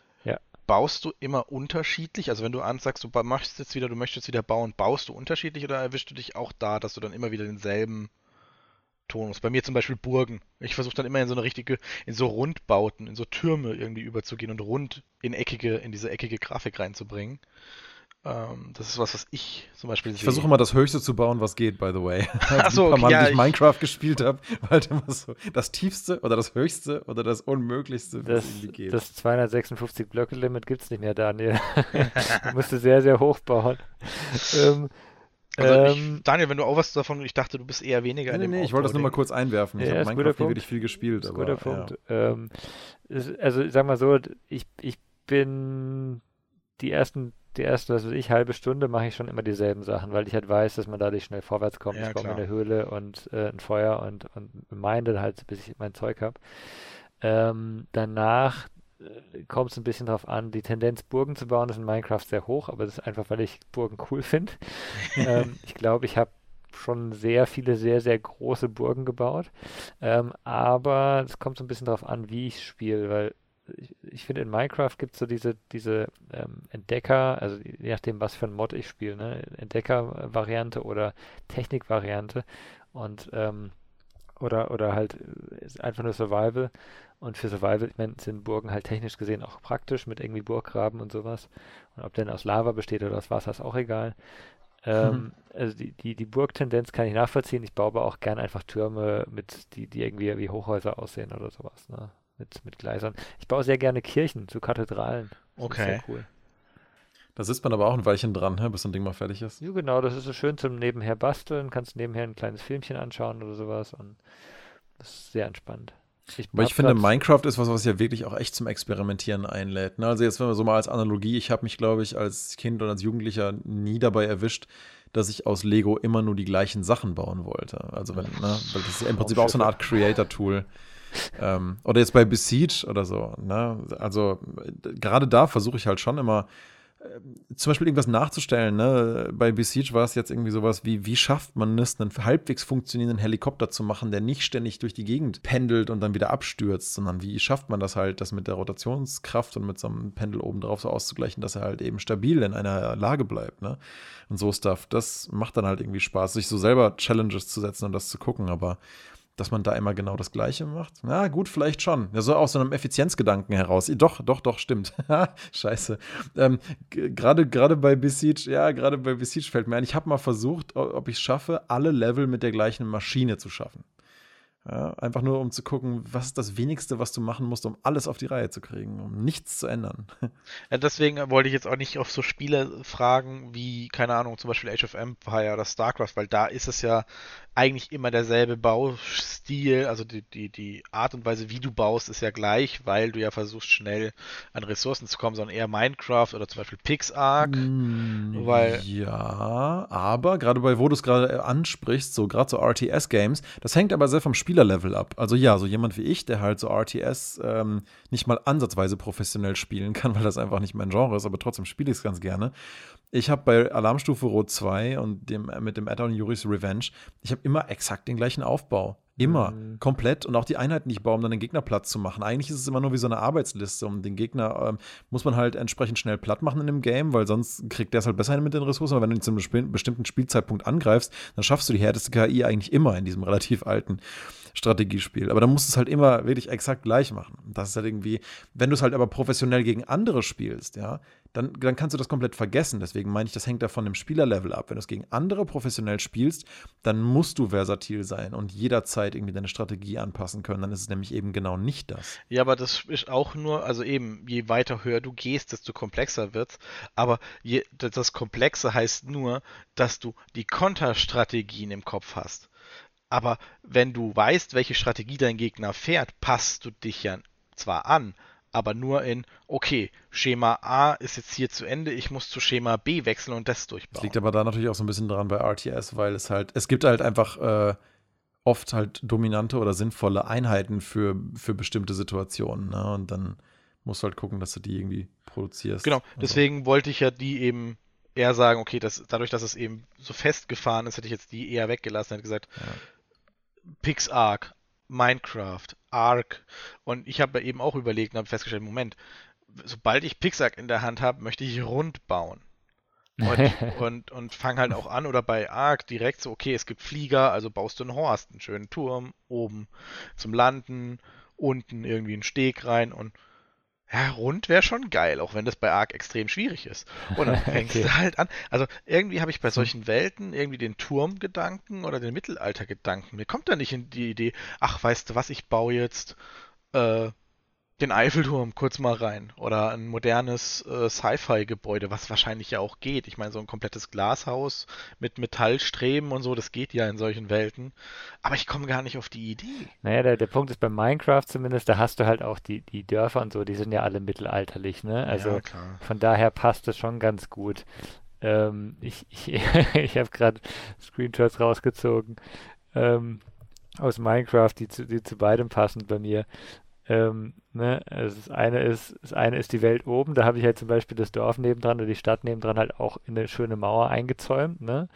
baust du immer unterschiedlich? Also wenn du ansagst, du machst jetzt wieder, du möchtest wieder bauen, baust du unterschiedlich oder erwischst du dich auch da, dass du dann immer wieder denselben Tonus? Bei mir zum Beispiel Burgen. Ich versuche dann immer in so eine richtige, in so Rundbauten, in so Türme irgendwie überzugehen und rund in eckige, in diese eckige Grafik reinzubringen. Ähm, das ist was, was ich zum Beispiel sehe. Ich versuche immer das Höchste zu bauen, was geht, by the way. <laughs> <laughs> Ach so, paar Mal, ja, ich Minecraft gespielt habe, war halt immer so das Tiefste oder das Höchste oder das Unmöglichste, was das, irgendwie geht. Das 256 Blöcke Limit gibt es nicht mehr, Daniel. <laughs> du musst sehr, sehr hoch bauen. ähm, also ich, ähm, Daniel, wenn du auch was davon, ich dachte, du bist eher weniger nee, in dem Nee, nee ich wollte das nur mal kurz einwerfen. Ich ja, habe Minecraft wirklich viel gespielt. Aber, guter Punkt. Ja. Ähm, ist, also, sag mal so, ich, ich bin die ersten die erste, was weiß ich, halbe Stunde mache ich schon immer dieselben Sachen, weil ich halt weiß, dass man dadurch schnell vorwärts kommt. Ja, ich komme in eine Höhle und äh, ein Feuer und, und meine halt, bis ich mein Zeug habe. Ähm, danach äh, kommt es ein bisschen darauf an, die Tendenz, Burgen zu bauen, ist in Minecraft sehr hoch, aber das ist einfach, weil ich Burgen cool finde. <laughs> ähm, ich glaube, ich habe schon sehr viele, sehr, sehr große Burgen gebaut. Ähm, aber es kommt so ein bisschen darauf an, wie ich spiele, weil ich, ich finde, in Minecraft gibt es so diese, diese ähm, Entdecker, also je nachdem, was für ein Mod ich spiele, ne? Entdecker-Variante oder Technik-Variante und ähm, oder, oder halt äh, einfach nur Survival. Und für Survival, ich meine, sind Burgen halt technisch gesehen auch praktisch mit irgendwie Burggraben und sowas. Und ob der aus Lava besteht oder aus Wasser, ist auch egal. Ähm, mhm. Also die, die, die Burgtendenz kann ich nachvollziehen. Ich baue aber auch gern einfach Türme mit, die, die irgendwie wie Hochhäuser aussehen oder sowas. Ne? Mit, mit Gleisern. Ich baue sehr gerne Kirchen zu Kathedralen. Das okay. sehr cool. Da sitzt man aber auch ein Weilchen dran, bis so ein Ding mal fertig ist. Ja, genau, das ist so schön zum Nebenher basteln. Kannst nebenher ein kleines Filmchen anschauen oder sowas und das ist sehr entspannt. Ich Aber ich finde, Minecraft ist was, was ja wirklich auch echt zum Experimentieren einlädt. Ne? Also jetzt, wenn wir so mal als Analogie, ich habe mich, glaube ich, als Kind und als Jugendlicher nie dabei erwischt, dass ich aus Lego immer nur die gleichen Sachen bauen wollte. Also wenn, ne? Weil das ist ja im Prinzip auch so eine Art Creator-Tool. Ähm, oder jetzt bei Besiege oder so. Ne? Also gerade da versuche ich halt schon immer zum Beispiel irgendwas nachzustellen. Ne? Bei Besiege war es jetzt irgendwie sowas wie, wie schafft man es, einen halbwegs funktionierenden Helikopter zu machen, der nicht ständig durch die Gegend pendelt und dann wieder abstürzt, sondern wie schafft man das halt, das mit der Rotationskraft und mit so einem Pendel oben drauf so auszugleichen, dass er halt eben stabil in einer Lage bleibt. Ne? Und so Stuff. Das macht dann halt irgendwie Spaß, sich so selber Challenges zu setzen und das zu gucken, aber dass man da immer genau das Gleiche macht? Na gut, vielleicht schon. Ja, so aus so einem Effizienzgedanken heraus. Doch, doch, doch, stimmt. <laughs> Scheiße. Ähm, gerade bei Besiege, ja, gerade bei Besiege fällt mir ein, ich habe mal versucht, ob ich es schaffe, alle Level mit der gleichen Maschine zu schaffen. Ja, einfach nur, um zu gucken, was ist das Wenigste, was du machen musst, um alles auf die Reihe zu kriegen, um nichts zu ändern. <laughs> Ja, deswegen wollte ich jetzt auch nicht auf so Spiele fragen, wie, keine Ahnung, zum Beispiel Age of Empire oder StarCraft, weil da ist es ja eigentlich immer derselbe Baustil, also die, die, die Art und Weise, wie du baust, ist ja gleich, weil du ja versuchst, schnell an Ressourcen zu kommen, sondern eher Minecraft oder zum Beispiel PixArk. Mm, weil ja, aber gerade bei, wo du es gerade ansprichst, so gerade so RTS-Games, das hängt aber sehr vom Spielerlevel ab. Also ja, so jemand wie ich, der halt so RTS ähm, nicht mal ansatzweise professionell spielen kann, <laughs> weil das einfach nicht mein Genre ist, aber trotzdem spiele ich es ganz gerne. Ich habe bei Alarmstufe Rot 2 und dem, mit dem Add-on Juris Revenge, ich habe immer exakt den gleichen Aufbau. Immer. Mhm. Komplett. Und auch die Einheiten, die ich baue, um dann den Gegner platt zu machen. Eigentlich ist es immer nur wie so eine Arbeitsliste. Um den Gegner ähm, muss man halt entsprechend schnell platt machen in dem Game, weil sonst kriegt der es halt besser hin mit den Ressourcen. Aber wenn du ihn zu einem bestimmten Spielzeitpunkt angreifst, dann schaffst du die härteste KI eigentlich immer in diesem <laughs> relativ alten Strategiespiel. Aber dann musst du es halt immer wirklich exakt gleich machen. Das ist halt irgendwie, wenn du es halt aber professionell gegen andere spielst, ja, dann, dann kannst du das komplett vergessen. Deswegen meine ich, das hängt da von dem Spielerlevel ab. Wenn du es gegen andere professionell spielst, dann musst du versatil sein und jederzeit irgendwie deine Strategie anpassen können. Dann ist es nämlich eben genau nicht das. Ja, aber das ist auch nur, also eben, je weiter höher du gehst, desto komplexer wird es. Aber je, das Komplexe heißt nur, dass du die Konterstrategien im Kopf hast. Aber wenn du weißt, welche Strategie dein Gegner fährt, passt du dich ja zwar an, aber nur in, okay, Schema A ist jetzt hier zu Ende, ich muss zu Schema B wechseln und das durchbauen. Das liegt aber da natürlich auch so ein bisschen dran bei RTS, weil es halt, es gibt halt einfach äh, oft halt dominante oder sinnvolle Einheiten für, für bestimmte Situationen. Ne? Und dann musst du halt gucken, dass du die irgendwie produzierst. Genau, also. deswegen wollte ich ja die eben eher sagen, okay, das, dadurch, dass es eben so festgefahren ist, hätte ich jetzt die eher weggelassen, hätte gesagt, ja. PixArk, Minecraft, Ark und ich habe eben auch überlegt und habe festgestellt, Moment, sobald ich Pixark in der Hand habe, möchte ich rund bauen. Und, <laughs> und, und fang halt auch an oder bei Ark direkt so, okay, es gibt Flieger, also baust du einen Horst, einen schönen Turm, oben zum Landen, unten irgendwie einen Steg rein und ja, rund wäre schon geil, auch wenn das bei Ark extrem schwierig ist. Und dann <laughs> fängst okay. du halt an. Also irgendwie habe ich bei solchen Welten irgendwie den Turmgedanken oder den Mittelaltergedanken. Mir kommt da nicht in die Idee, ach, weißt du was, ich baue jetzt äh, den Eiffelturm kurz mal rein oder ein modernes äh, Sci-Fi-Gebäude, was wahrscheinlich ja auch geht. Ich meine, so ein komplettes Glashaus mit Metallstreben und so, das geht ja in solchen Welten. Aber ich komme gar nicht auf die Idee. Naja, der, der Punkt ist bei Minecraft zumindest, da hast du halt auch die, die Dörfer und so, die sind ja alle mittelalterlich, ne? Also ja, von daher passt das schon ganz gut. Ähm, ich ich, <laughs> ich habe gerade Screenshots rausgezogen ähm, aus Minecraft, die zu, die zu beidem passen bei mir. Ähm, ne? also das eine ist, das eine ist die Welt oben, da habe ich halt zum Beispiel das Dorf nebendran oder die Stadt nebendran halt auch in eine schöne Mauer eingezäumt. Ne?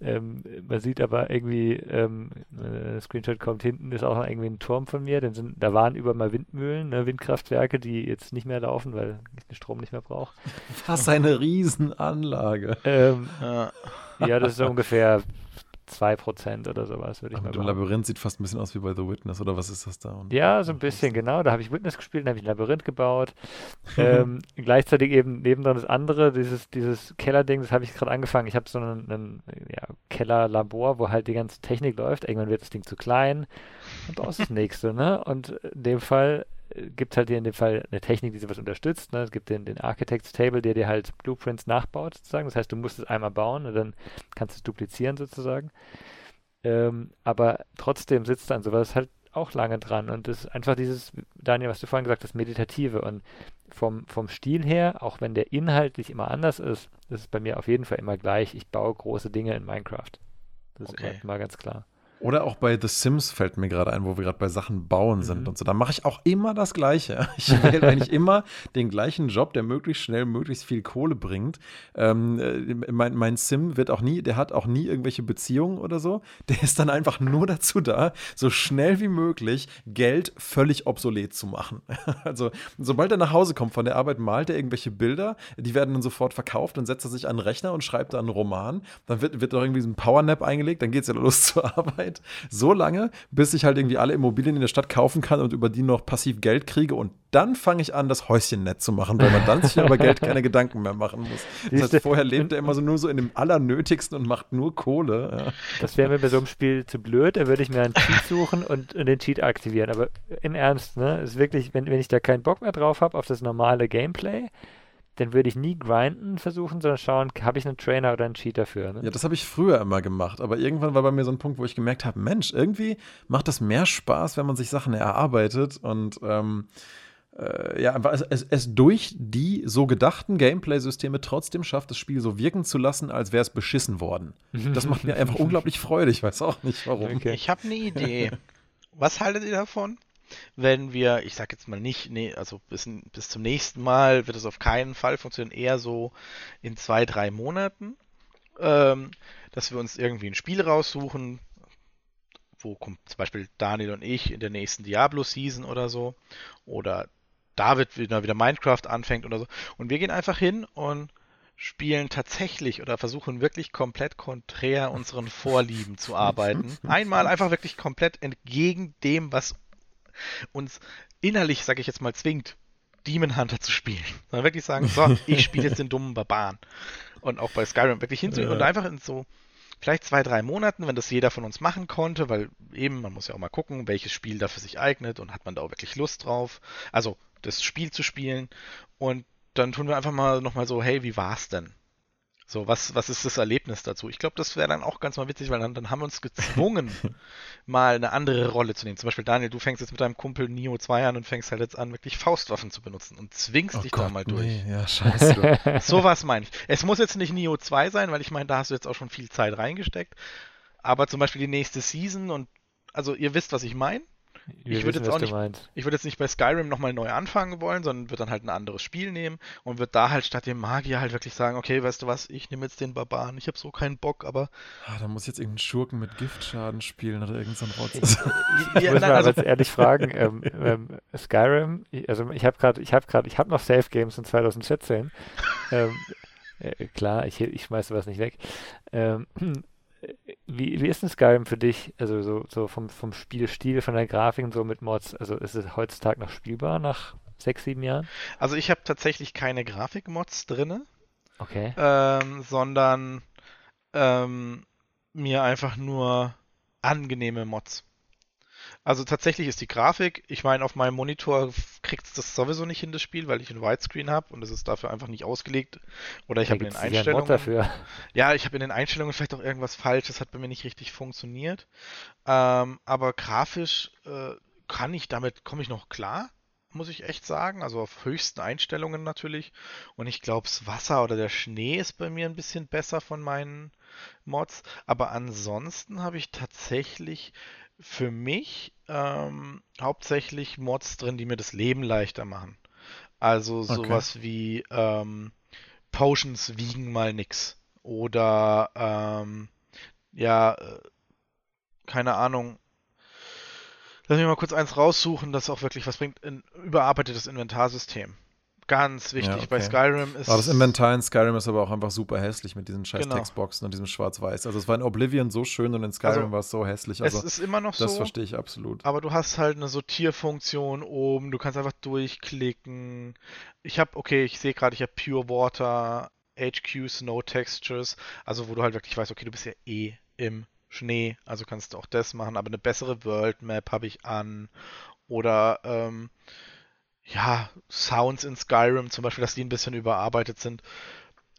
Ähm, man sieht aber irgendwie, ähm, äh, Screenshot kommt hinten, ist auch noch irgendwie ein Turm von mir, denn sind, da waren über mal Windmühlen, ne? Windkraftwerke, die jetzt nicht mehr laufen, weil ich den Strom nicht mehr brauche. Was eine Riesenanlage. Ähm, ja. ja, das ist so ungefähr 2% oder sowas, würde ich Aber mal sagen. Labyrinth sieht fast ein bisschen aus wie bei The Witness, oder was ist das da? Und ja, so ein bisschen, genau. Da habe ich Witness gespielt, da habe ich ein Labyrinth gebaut. <laughs> ähm, gleichzeitig eben nebendran das andere, dieses, dieses Kellerding, das habe ich gerade angefangen. Ich habe so einen, einen ja, Kellerlabor, wo halt die ganze Technik läuft. Irgendwann wird das Ding zu klein und baust das <laughs> nächste, ne? Und in dem Fall gibt es halt hier in dem Fall eine Technik, die sowas unterstützt. Ne? Es gibt den, den Architects Table, der dir halt Blueprints nachbaut, sozusagen. Das heißt, du musst es einmal bauen und dann kannst du es duplizieren, sozusagen. Ähm, aber trotzdem sitzt dann sowas halt auch lange dran. Und das ist einfach dieses, Daniel, was du vorhin gesagt hast, Meditative. Und vom, vom Stil her, auch wenn der inhaltlich immer anders ist, ist es bei mir auf jeden Fall immer gleich. Ich baue große Dinge in Minecraft. Das ist okay. immer, immer ganz klar. Oder auch bei The Sims fällt mir gerade ein, wo wir gerade bei Sachen bauen sind mhm. und so. Da mache ich auch immer das Gleiche. <laughs> Ich wähle eigentlich immer den gleichen Job, der möglichst schnell möglichst viel Kohle bringt. Ähm, äh, mein, mein Sim wird auch nie, der hat auch nie irgendwelche Beziehungen oder so. <laughs> Der ist dann einfach nur dazu da, so schnell wie möglich Geld völlig obsolet zu machen. <laughs> Also, sobald er nach Hause kommt von der Arbeit, malt er irgendwelche Bilder, die werden dann sofort verkauft und setzt er sich an den Rechner und schreibt da einen Roman. Dann wird, wird doch irgendwie so ein Powernap eingelegt, dann geht es ja los zur Arbeit. Zeit, so lange, bis ich halt irgendwie alle Immobilien in der Stadt kaufen kann und über die noch passiv Geld kriege und dann fange ich an, das Häuschen nett zu machen, weil man dann sich über Geld keine <laughs> Gedanken mehr machen muss. Das heißt, vorher lebt er immer so nur so in dem Allernötigsten und macht nur Kohle. Ja. Das wäre mir bei so einem Spiel zu blöd, da würde ich mir einen Cheat suchen und, den Cheat aktivieren. Aber im Ernst, ne, ist wirklich, wenn, wenn ich da keinen Bock mehr drauf habe, auf das normale Gameplay, dann würde ich nie grinden versuchen, sondern schauen, habe ich einen Trainer oder einen Cheat dafür. Ne? Ja, das habe ich früher immer gemacht, aber irgendwann war bei mir so ein Punkt, wo ich gemerkt habe, Mensch, irgendwie macht das mehr Spaß, wenn man sich Sachen erarbeitet und ähm, äh, ja, es, es, es, durch die so gedachten Gameplay-Systeme trotzdem schafft, das Spiel so wirken zu lassen, als wäre es beschissen worden. <laughs> Das macht mir einfach unglaublich Freude. Ich weiß auch nicht warum. Okay. Ich habe eine Idee. <laughs> Was haltet ihr davon? Wenn wir, ich sag jetzt mal nicht, nee, also bis, bis zum nächsten Mal wird es auf keinen Fall funktionieren, eher so in zwei, drei Monaten, ähm, dass wir uns irgendwie ein Spiel raussuchen, wo kommt zum Beispiel Daniel und ich in der nächsten Diablo-Season oder so, oder David wieder, wieder Minecraft anfängt oder so, und wir gehen einfach hin und spielen tatsächlich oder versuchen wirklich komplett konträr unseren Vorlieben zu arbeiten. <laughs> Einmal einfach wirklich komplett entgegen dem, was uns innerlich, sage ich jetzt mal, zwingt, Demon Hunter zu spielen. <laughs> Sondern wirklich sagen, so, ich spiele jetzt den dummen Barbaren. Und auch bei Skyrim wirklich hinzugehen ja. und einfach in so vielleicht zwei, drei Monaten, wenn das jeder von uns machen konnte, weil eben, man muss ja auch mal gucken, welches Spiel dafür sich eignet und hat man da auch wirklich Lust drauf. Also das Spiel zu spielen. Und dann tun wir einfach mal nochmal so, hey, wie war's denn? So, was, was ist das Erlebnis dazu? Ich glaube, das wäre dann auch ganz mal witzig, weil dann, dann haben wir uns gezwungen, <laughs> mal eine andere Rolle zu nehmen. Zum Beispiel, Daniel, du fängst jetzt mit deinem Kumpel Nio 2 an und fängst halt jetzt an, wirklich Faustwaffen zu benutzen und zwingst oh dich Gott, da mal durch. Nee, ja, scheiße. so was meine ich. Es muss jetzt nicht Nio 2 sein, weil ich meine, da hast du jetzt auch schon viel Zeit reingesteckt. Aber zum Beispiel die nächste Season und also ihr wisst, was ich meine. Wir ich würde jetzt auch nicht, ich würde jetzt nicht bei Skyrim nochmal neu anfangen wollen, sondern würde dann halt ein anderes Spiel nehmen und würde da halt statt dem Magier halt wirklich sagen, okay, weißt du was, ich nehme jetzt den Barbaren, ich habe so keinen Bock, aber. Ah, da muss ich jetzt irgendeinen Schurken mit Giftschaden spielen oder irgendein so Rotz. <laughs> ich <laughs> ja, muss mal also, jetzt ehrlich fragen, ähm, ähm, Skyrim, also ich habe gerade, ich habe gerade, ich habe noch Safe Games in 2014. ähm, äh, klar, ich, ich schmeiße was nicht weg. Ähm, wie, wie ist denn Skyrim für dich? Also so, so vom, vom Spielstil, von der Grafik und so mit Mods. Also ist es heutzutage noch spielbar nach sechs, sieben Jahren? Also ich habe tatsächlich keine Grafikmods drin. Okay. Ähm, sondern ähm, mir einfach nur angenehme Mods. Also tatsächlich ist die Grafik, ich meine, auf meinem Monitor kriegt es das sowieso nicht hin, das Spiel, weil ich ein Widescreen habe und es ist dafür einfach nicht ausgelegt. Oder ich habe in den Einstellungen. Dafür. Ja, ich habe in den Einstellungen vielleicht auch irgendwas falsch, das hat bei mir nicht richtig funktioniert. Ähm, aber grafisch äh, kann ich damit, komme ich noch klar muss ich echt sagen. Also auf höchsten Einstellungen natürlich. Und ich glaube, das Wasser oder der Schnee ist bei mir ein bisschen besser von meinen Mods. Aber ansonsten habe ich tatsächlich für mich ähm, hauptsächlich Mods drin, die mir das Leben leichter machen. Also sowas okay. wie ähm, Potions wiegen mal nix. Oder ähm, ja, äh, keine Ahnung. Lass mich mal kurz eins raussuchen, das auch wirklich was bringt. Ein überarbeitetes Inventarsystem. Ganz wichtig. Ja, okay. Bei Skyrim ist. Aber das Inventar in Skyrim ist aber auch einfach super hässlich mit diesen scheiß genau. Textboxen und diesem Schwarz-Weiß. Also es war in Oblivion so schön und in Skyrim also, war es so hässlich. Also es ist immer noch das so. Das verstehe ich absolut. Aber du hast halt eine Sortierfunktion oben, du kannst einfach durchklicken. Ich habe, okay, ich sehe gerade, ich habe Pure Water, HQ Snow Textures, also wo du halt wirklich weißt, okay, du bist ja eh im Schnee, also kannst du auch das machen, aber eine bessere World Map habe ich an. Oder ähm, ja, Sounds in Skyrim zum Beispiel, dass die ein bisschen überarbeitet sind.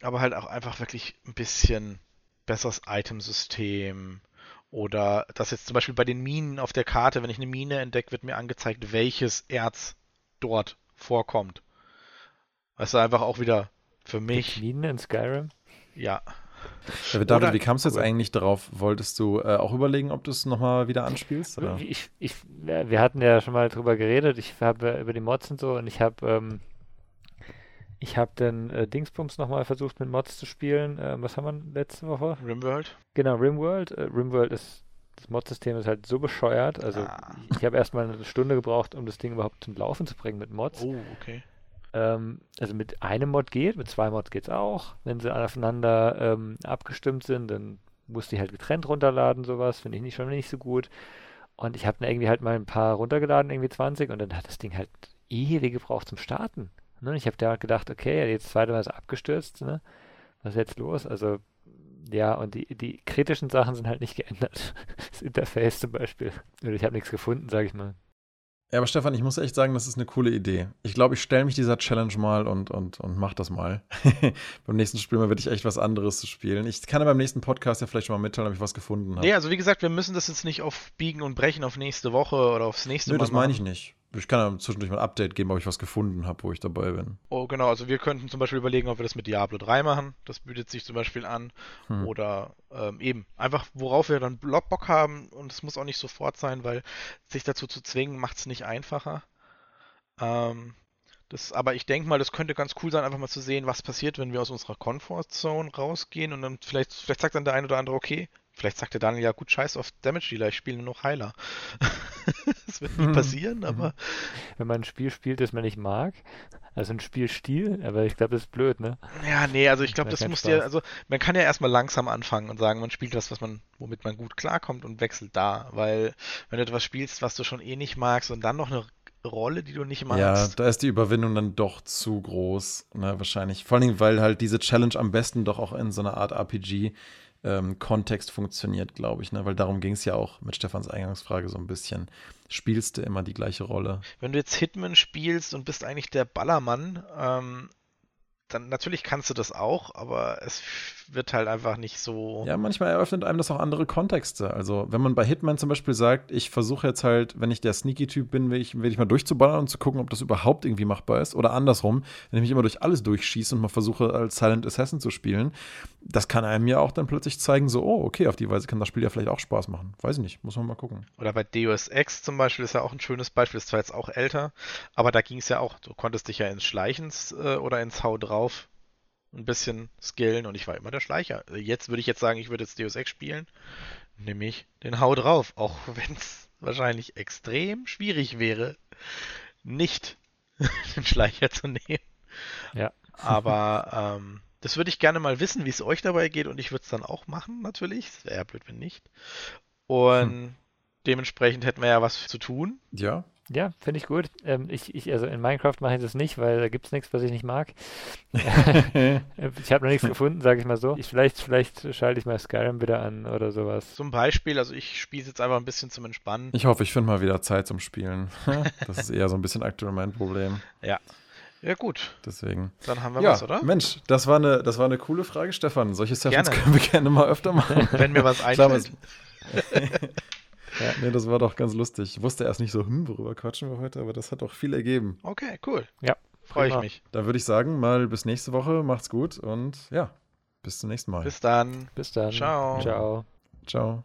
Aber halt auch einfach wirklich ein bisschen besseres Itemsystem Oder dass jetzt zum Beispiel bei den Minen auf der Karte, wenn ich eine Mine entdecke, wird mir angezeigt, welches Erz dort vorkommt. Weißt du, einfach auch wieder für mich. Minen in Skyrim? Ja. Ja, David, wie kamst du jetzt eigentlich darauf? Wolltest du äh, auch überlegen, ob du es nochmal wieder anspielst? Oder? Ich, ich, wir hatten ja schon mal drüber geredet. Ich habe über die Mods und so und ich habe ähm, ich habe dann äh, Dingsbums nochmal versucht mit Mods zu spielen. Äh, was haben wir letzte Woche? Rimworld? Genau, Rimworld. Äh, Rimworld ist, das Mod-System ist halt so bescheuert. Also ah. ich, ich habe erstmal eine Stunde gebraucht, um das Ding überhaupt zum Laufen zu bringen mit Mods. Oh, okay. Ähm, also mit einem Mod geht, mit zwei Mods geht es auch. Wenn sie aufeinander ähm, abgestimmt sind, dann muss die halt getrennt runterladen, sowas. Finde ich nicht, schon nicht so gut. Und ich habe dann irgendwie halt mal ein paar runtergeladen, irgendwie 20, und dann hat das Ding halt ewig gebraucht zum Starten. Ne? Ich habe da gedacht, okay, jetzt zweite abgestürzt, ne? Was ist jetzt los? Also, ja, und die, die kritischen Sachen sind halt nicht geändert. <laughs> Das Interface zum Beispiel. Oder ich habe nichts gefunden, sage ich mal. Ja, aber Stefan, ich muss echt sagen, das ist eine coole Idee. Ich glaube, ich stelle mich dieser Challenge mal und, und, und mach das mal. <laughs> beim nächsten Spiel mal werde ich echt was anderes spielen. Ich kann ja beim nächsten Podcast ja vielleicht schon mal mitteilen, ob ich was gefunden habe. Nee, also wie gesagt, wir müssen das jetzt nicht auf Biegen und Brechen auf nächste Woche oder aufs nächste Nö, Mal. Nee, das meine ich nicht. Ich kann ja zwischendurch mal ein Update geben, ob ich was gefunden habe, wo ich dabei bin. Oh, genau. Also wir könnten zum Beispiel überlegen, ob wir das mit Diablo 3 machen. Das bietet sich zum Beispiel an. Hm. Oder ähm, eben einfach, worauf wir dann Bock haben. Und es muss auch nicht sofort sein, weil sich dazu zu zwingen, macht es nicht einfacher. Ähm, das, aber ich denke mal, das könnte ganz cool sein, einfach mal zu sehen, was passiert, wenn wir aus unserer Comfortzone rausgehen und dann vielleicht, vielleicht sagt dann der eine oder andere, okay, vielleicht sagt der Daniel, ja gut, scheiß auf Damage Dealer, ich spiele nur noch Heiler. <laughs> das wird nie mhm. passieren, mhm. aber. Wenn man ein Spiel spielt, das man nicht mag, also ein Spielstil, aber ich glaube, das ist blöd, ne? Ja, nee, also ich glaube, das muss dir, also man kann ja erstmal langsam anfangen und sagen, man spielt das, was man, womit man gut klarkommt und wechselt da, weil wenn du etwas spielst, was du schon eh nicht magst und dann noch eine Rolle, die du nicht magst. Ja, da ist die Überwindung dann doch zu groß, ne, wahrscheinlich. Vor allem, weil halt diese Challenge am besten doch auch in so einer Art RPG ähm, Kontext funktioniert, glaube ich, ne? Weil darum ging es ja auch mit Stefans Eingangsfrage so ein bisschen. Spielst du immer die gleiche Rolle? Wenn du jetzt Hitman spielst und bist eigentlich der Ballermann, ähm, dann natürlich kannst du das auch, aber es wird halt einfach nicht so. Ja, manchmal eröffnet einem das auch andere Kontexte. Also, wenn man bei Hitman zum Beispiel sagt, ich versuche jetzt halt, wenn ich der Sneaky-Typ bin, will ich, will ich mal durchzuballern und zu gucken, ob das überhaupt irgendwie machbar ist. Oder andersrum, wenn ich mich immer durch alles durchschieße und mal versuche, als Silent Assassin zu spielen, das kann einem ja auch dann plötzlich zeigen, so, oh, okay, auf die Weise kann das Spiel ja vielleicht auch Spaß machen. Weiß ich nicht, muss man mal gucken. Oder bei Deus Ex zum Beispiel ist ja auch ein schönes Beispiel, ist zwar jetzt auch älter, aber da ging es ja auch, du konntest dich ja ins Schleichens äh, oder ins Hau drauf ein bisschen skillen und ich war immer der Schleicher. Jetzt würde ich jetzt sagen, ich würde jetzt Deus Ex spielen, nämlich den Hau drauf, auch <laughs> wenn es wahrscheinlich extrem schwierig wäre, nicht <laughs> den Schleicher zu nehmen. Ja. Aber <laughs> ähm, das würde ich gerne mal wissen, wie es euch dabei geht und ich würde es dann auch machen, natürlich. Es wäre ja blöd, wenn nicht. Und hm. dementsprechend hätten wir ja was zu tun. Ja. Ja, finde ich gut. Ähm, ich, ich, also in Minecraft mache ich das nicht, weil da gibt es nichts, was ich nicht mag. <laughs> ich habe noch nichts gefunden, sage ich mal so. Ich, vielleicht, vielleicht schalte ich mal Skyrim wieder an oder sowas. Zum Beispiel, also ich spiele jetzt einfach ein bisschen zum Entspannen. Ich hoffe, ich finde mal wieder Zeit zum Spielen. <laughs> das ist eher so ein bisschen aktuell mein Problem. Ja. Ja, gut. Deswegen. Dann haben wir ja, was, oder? Mensch, das war, eine, das war eine coole Frage, Stefan. Solche Sessions gerne. können wir gerne mal öfter machen. Wenn mir was einfällt. <laughs> Ja, nee, das war doch ganz lustig. Ich wusste erst nicht so, hm, worüber quatschen wir heute, aber das hat doch viel ergeben. Okay, cool. Ja, freue ich mich. Dann würde ich sagen, mal bis nächste Woche. Macht's gut und ja, bis zum nächsten Mal. Bis dann. Bis dann. Ciao. Ciao. Ciao.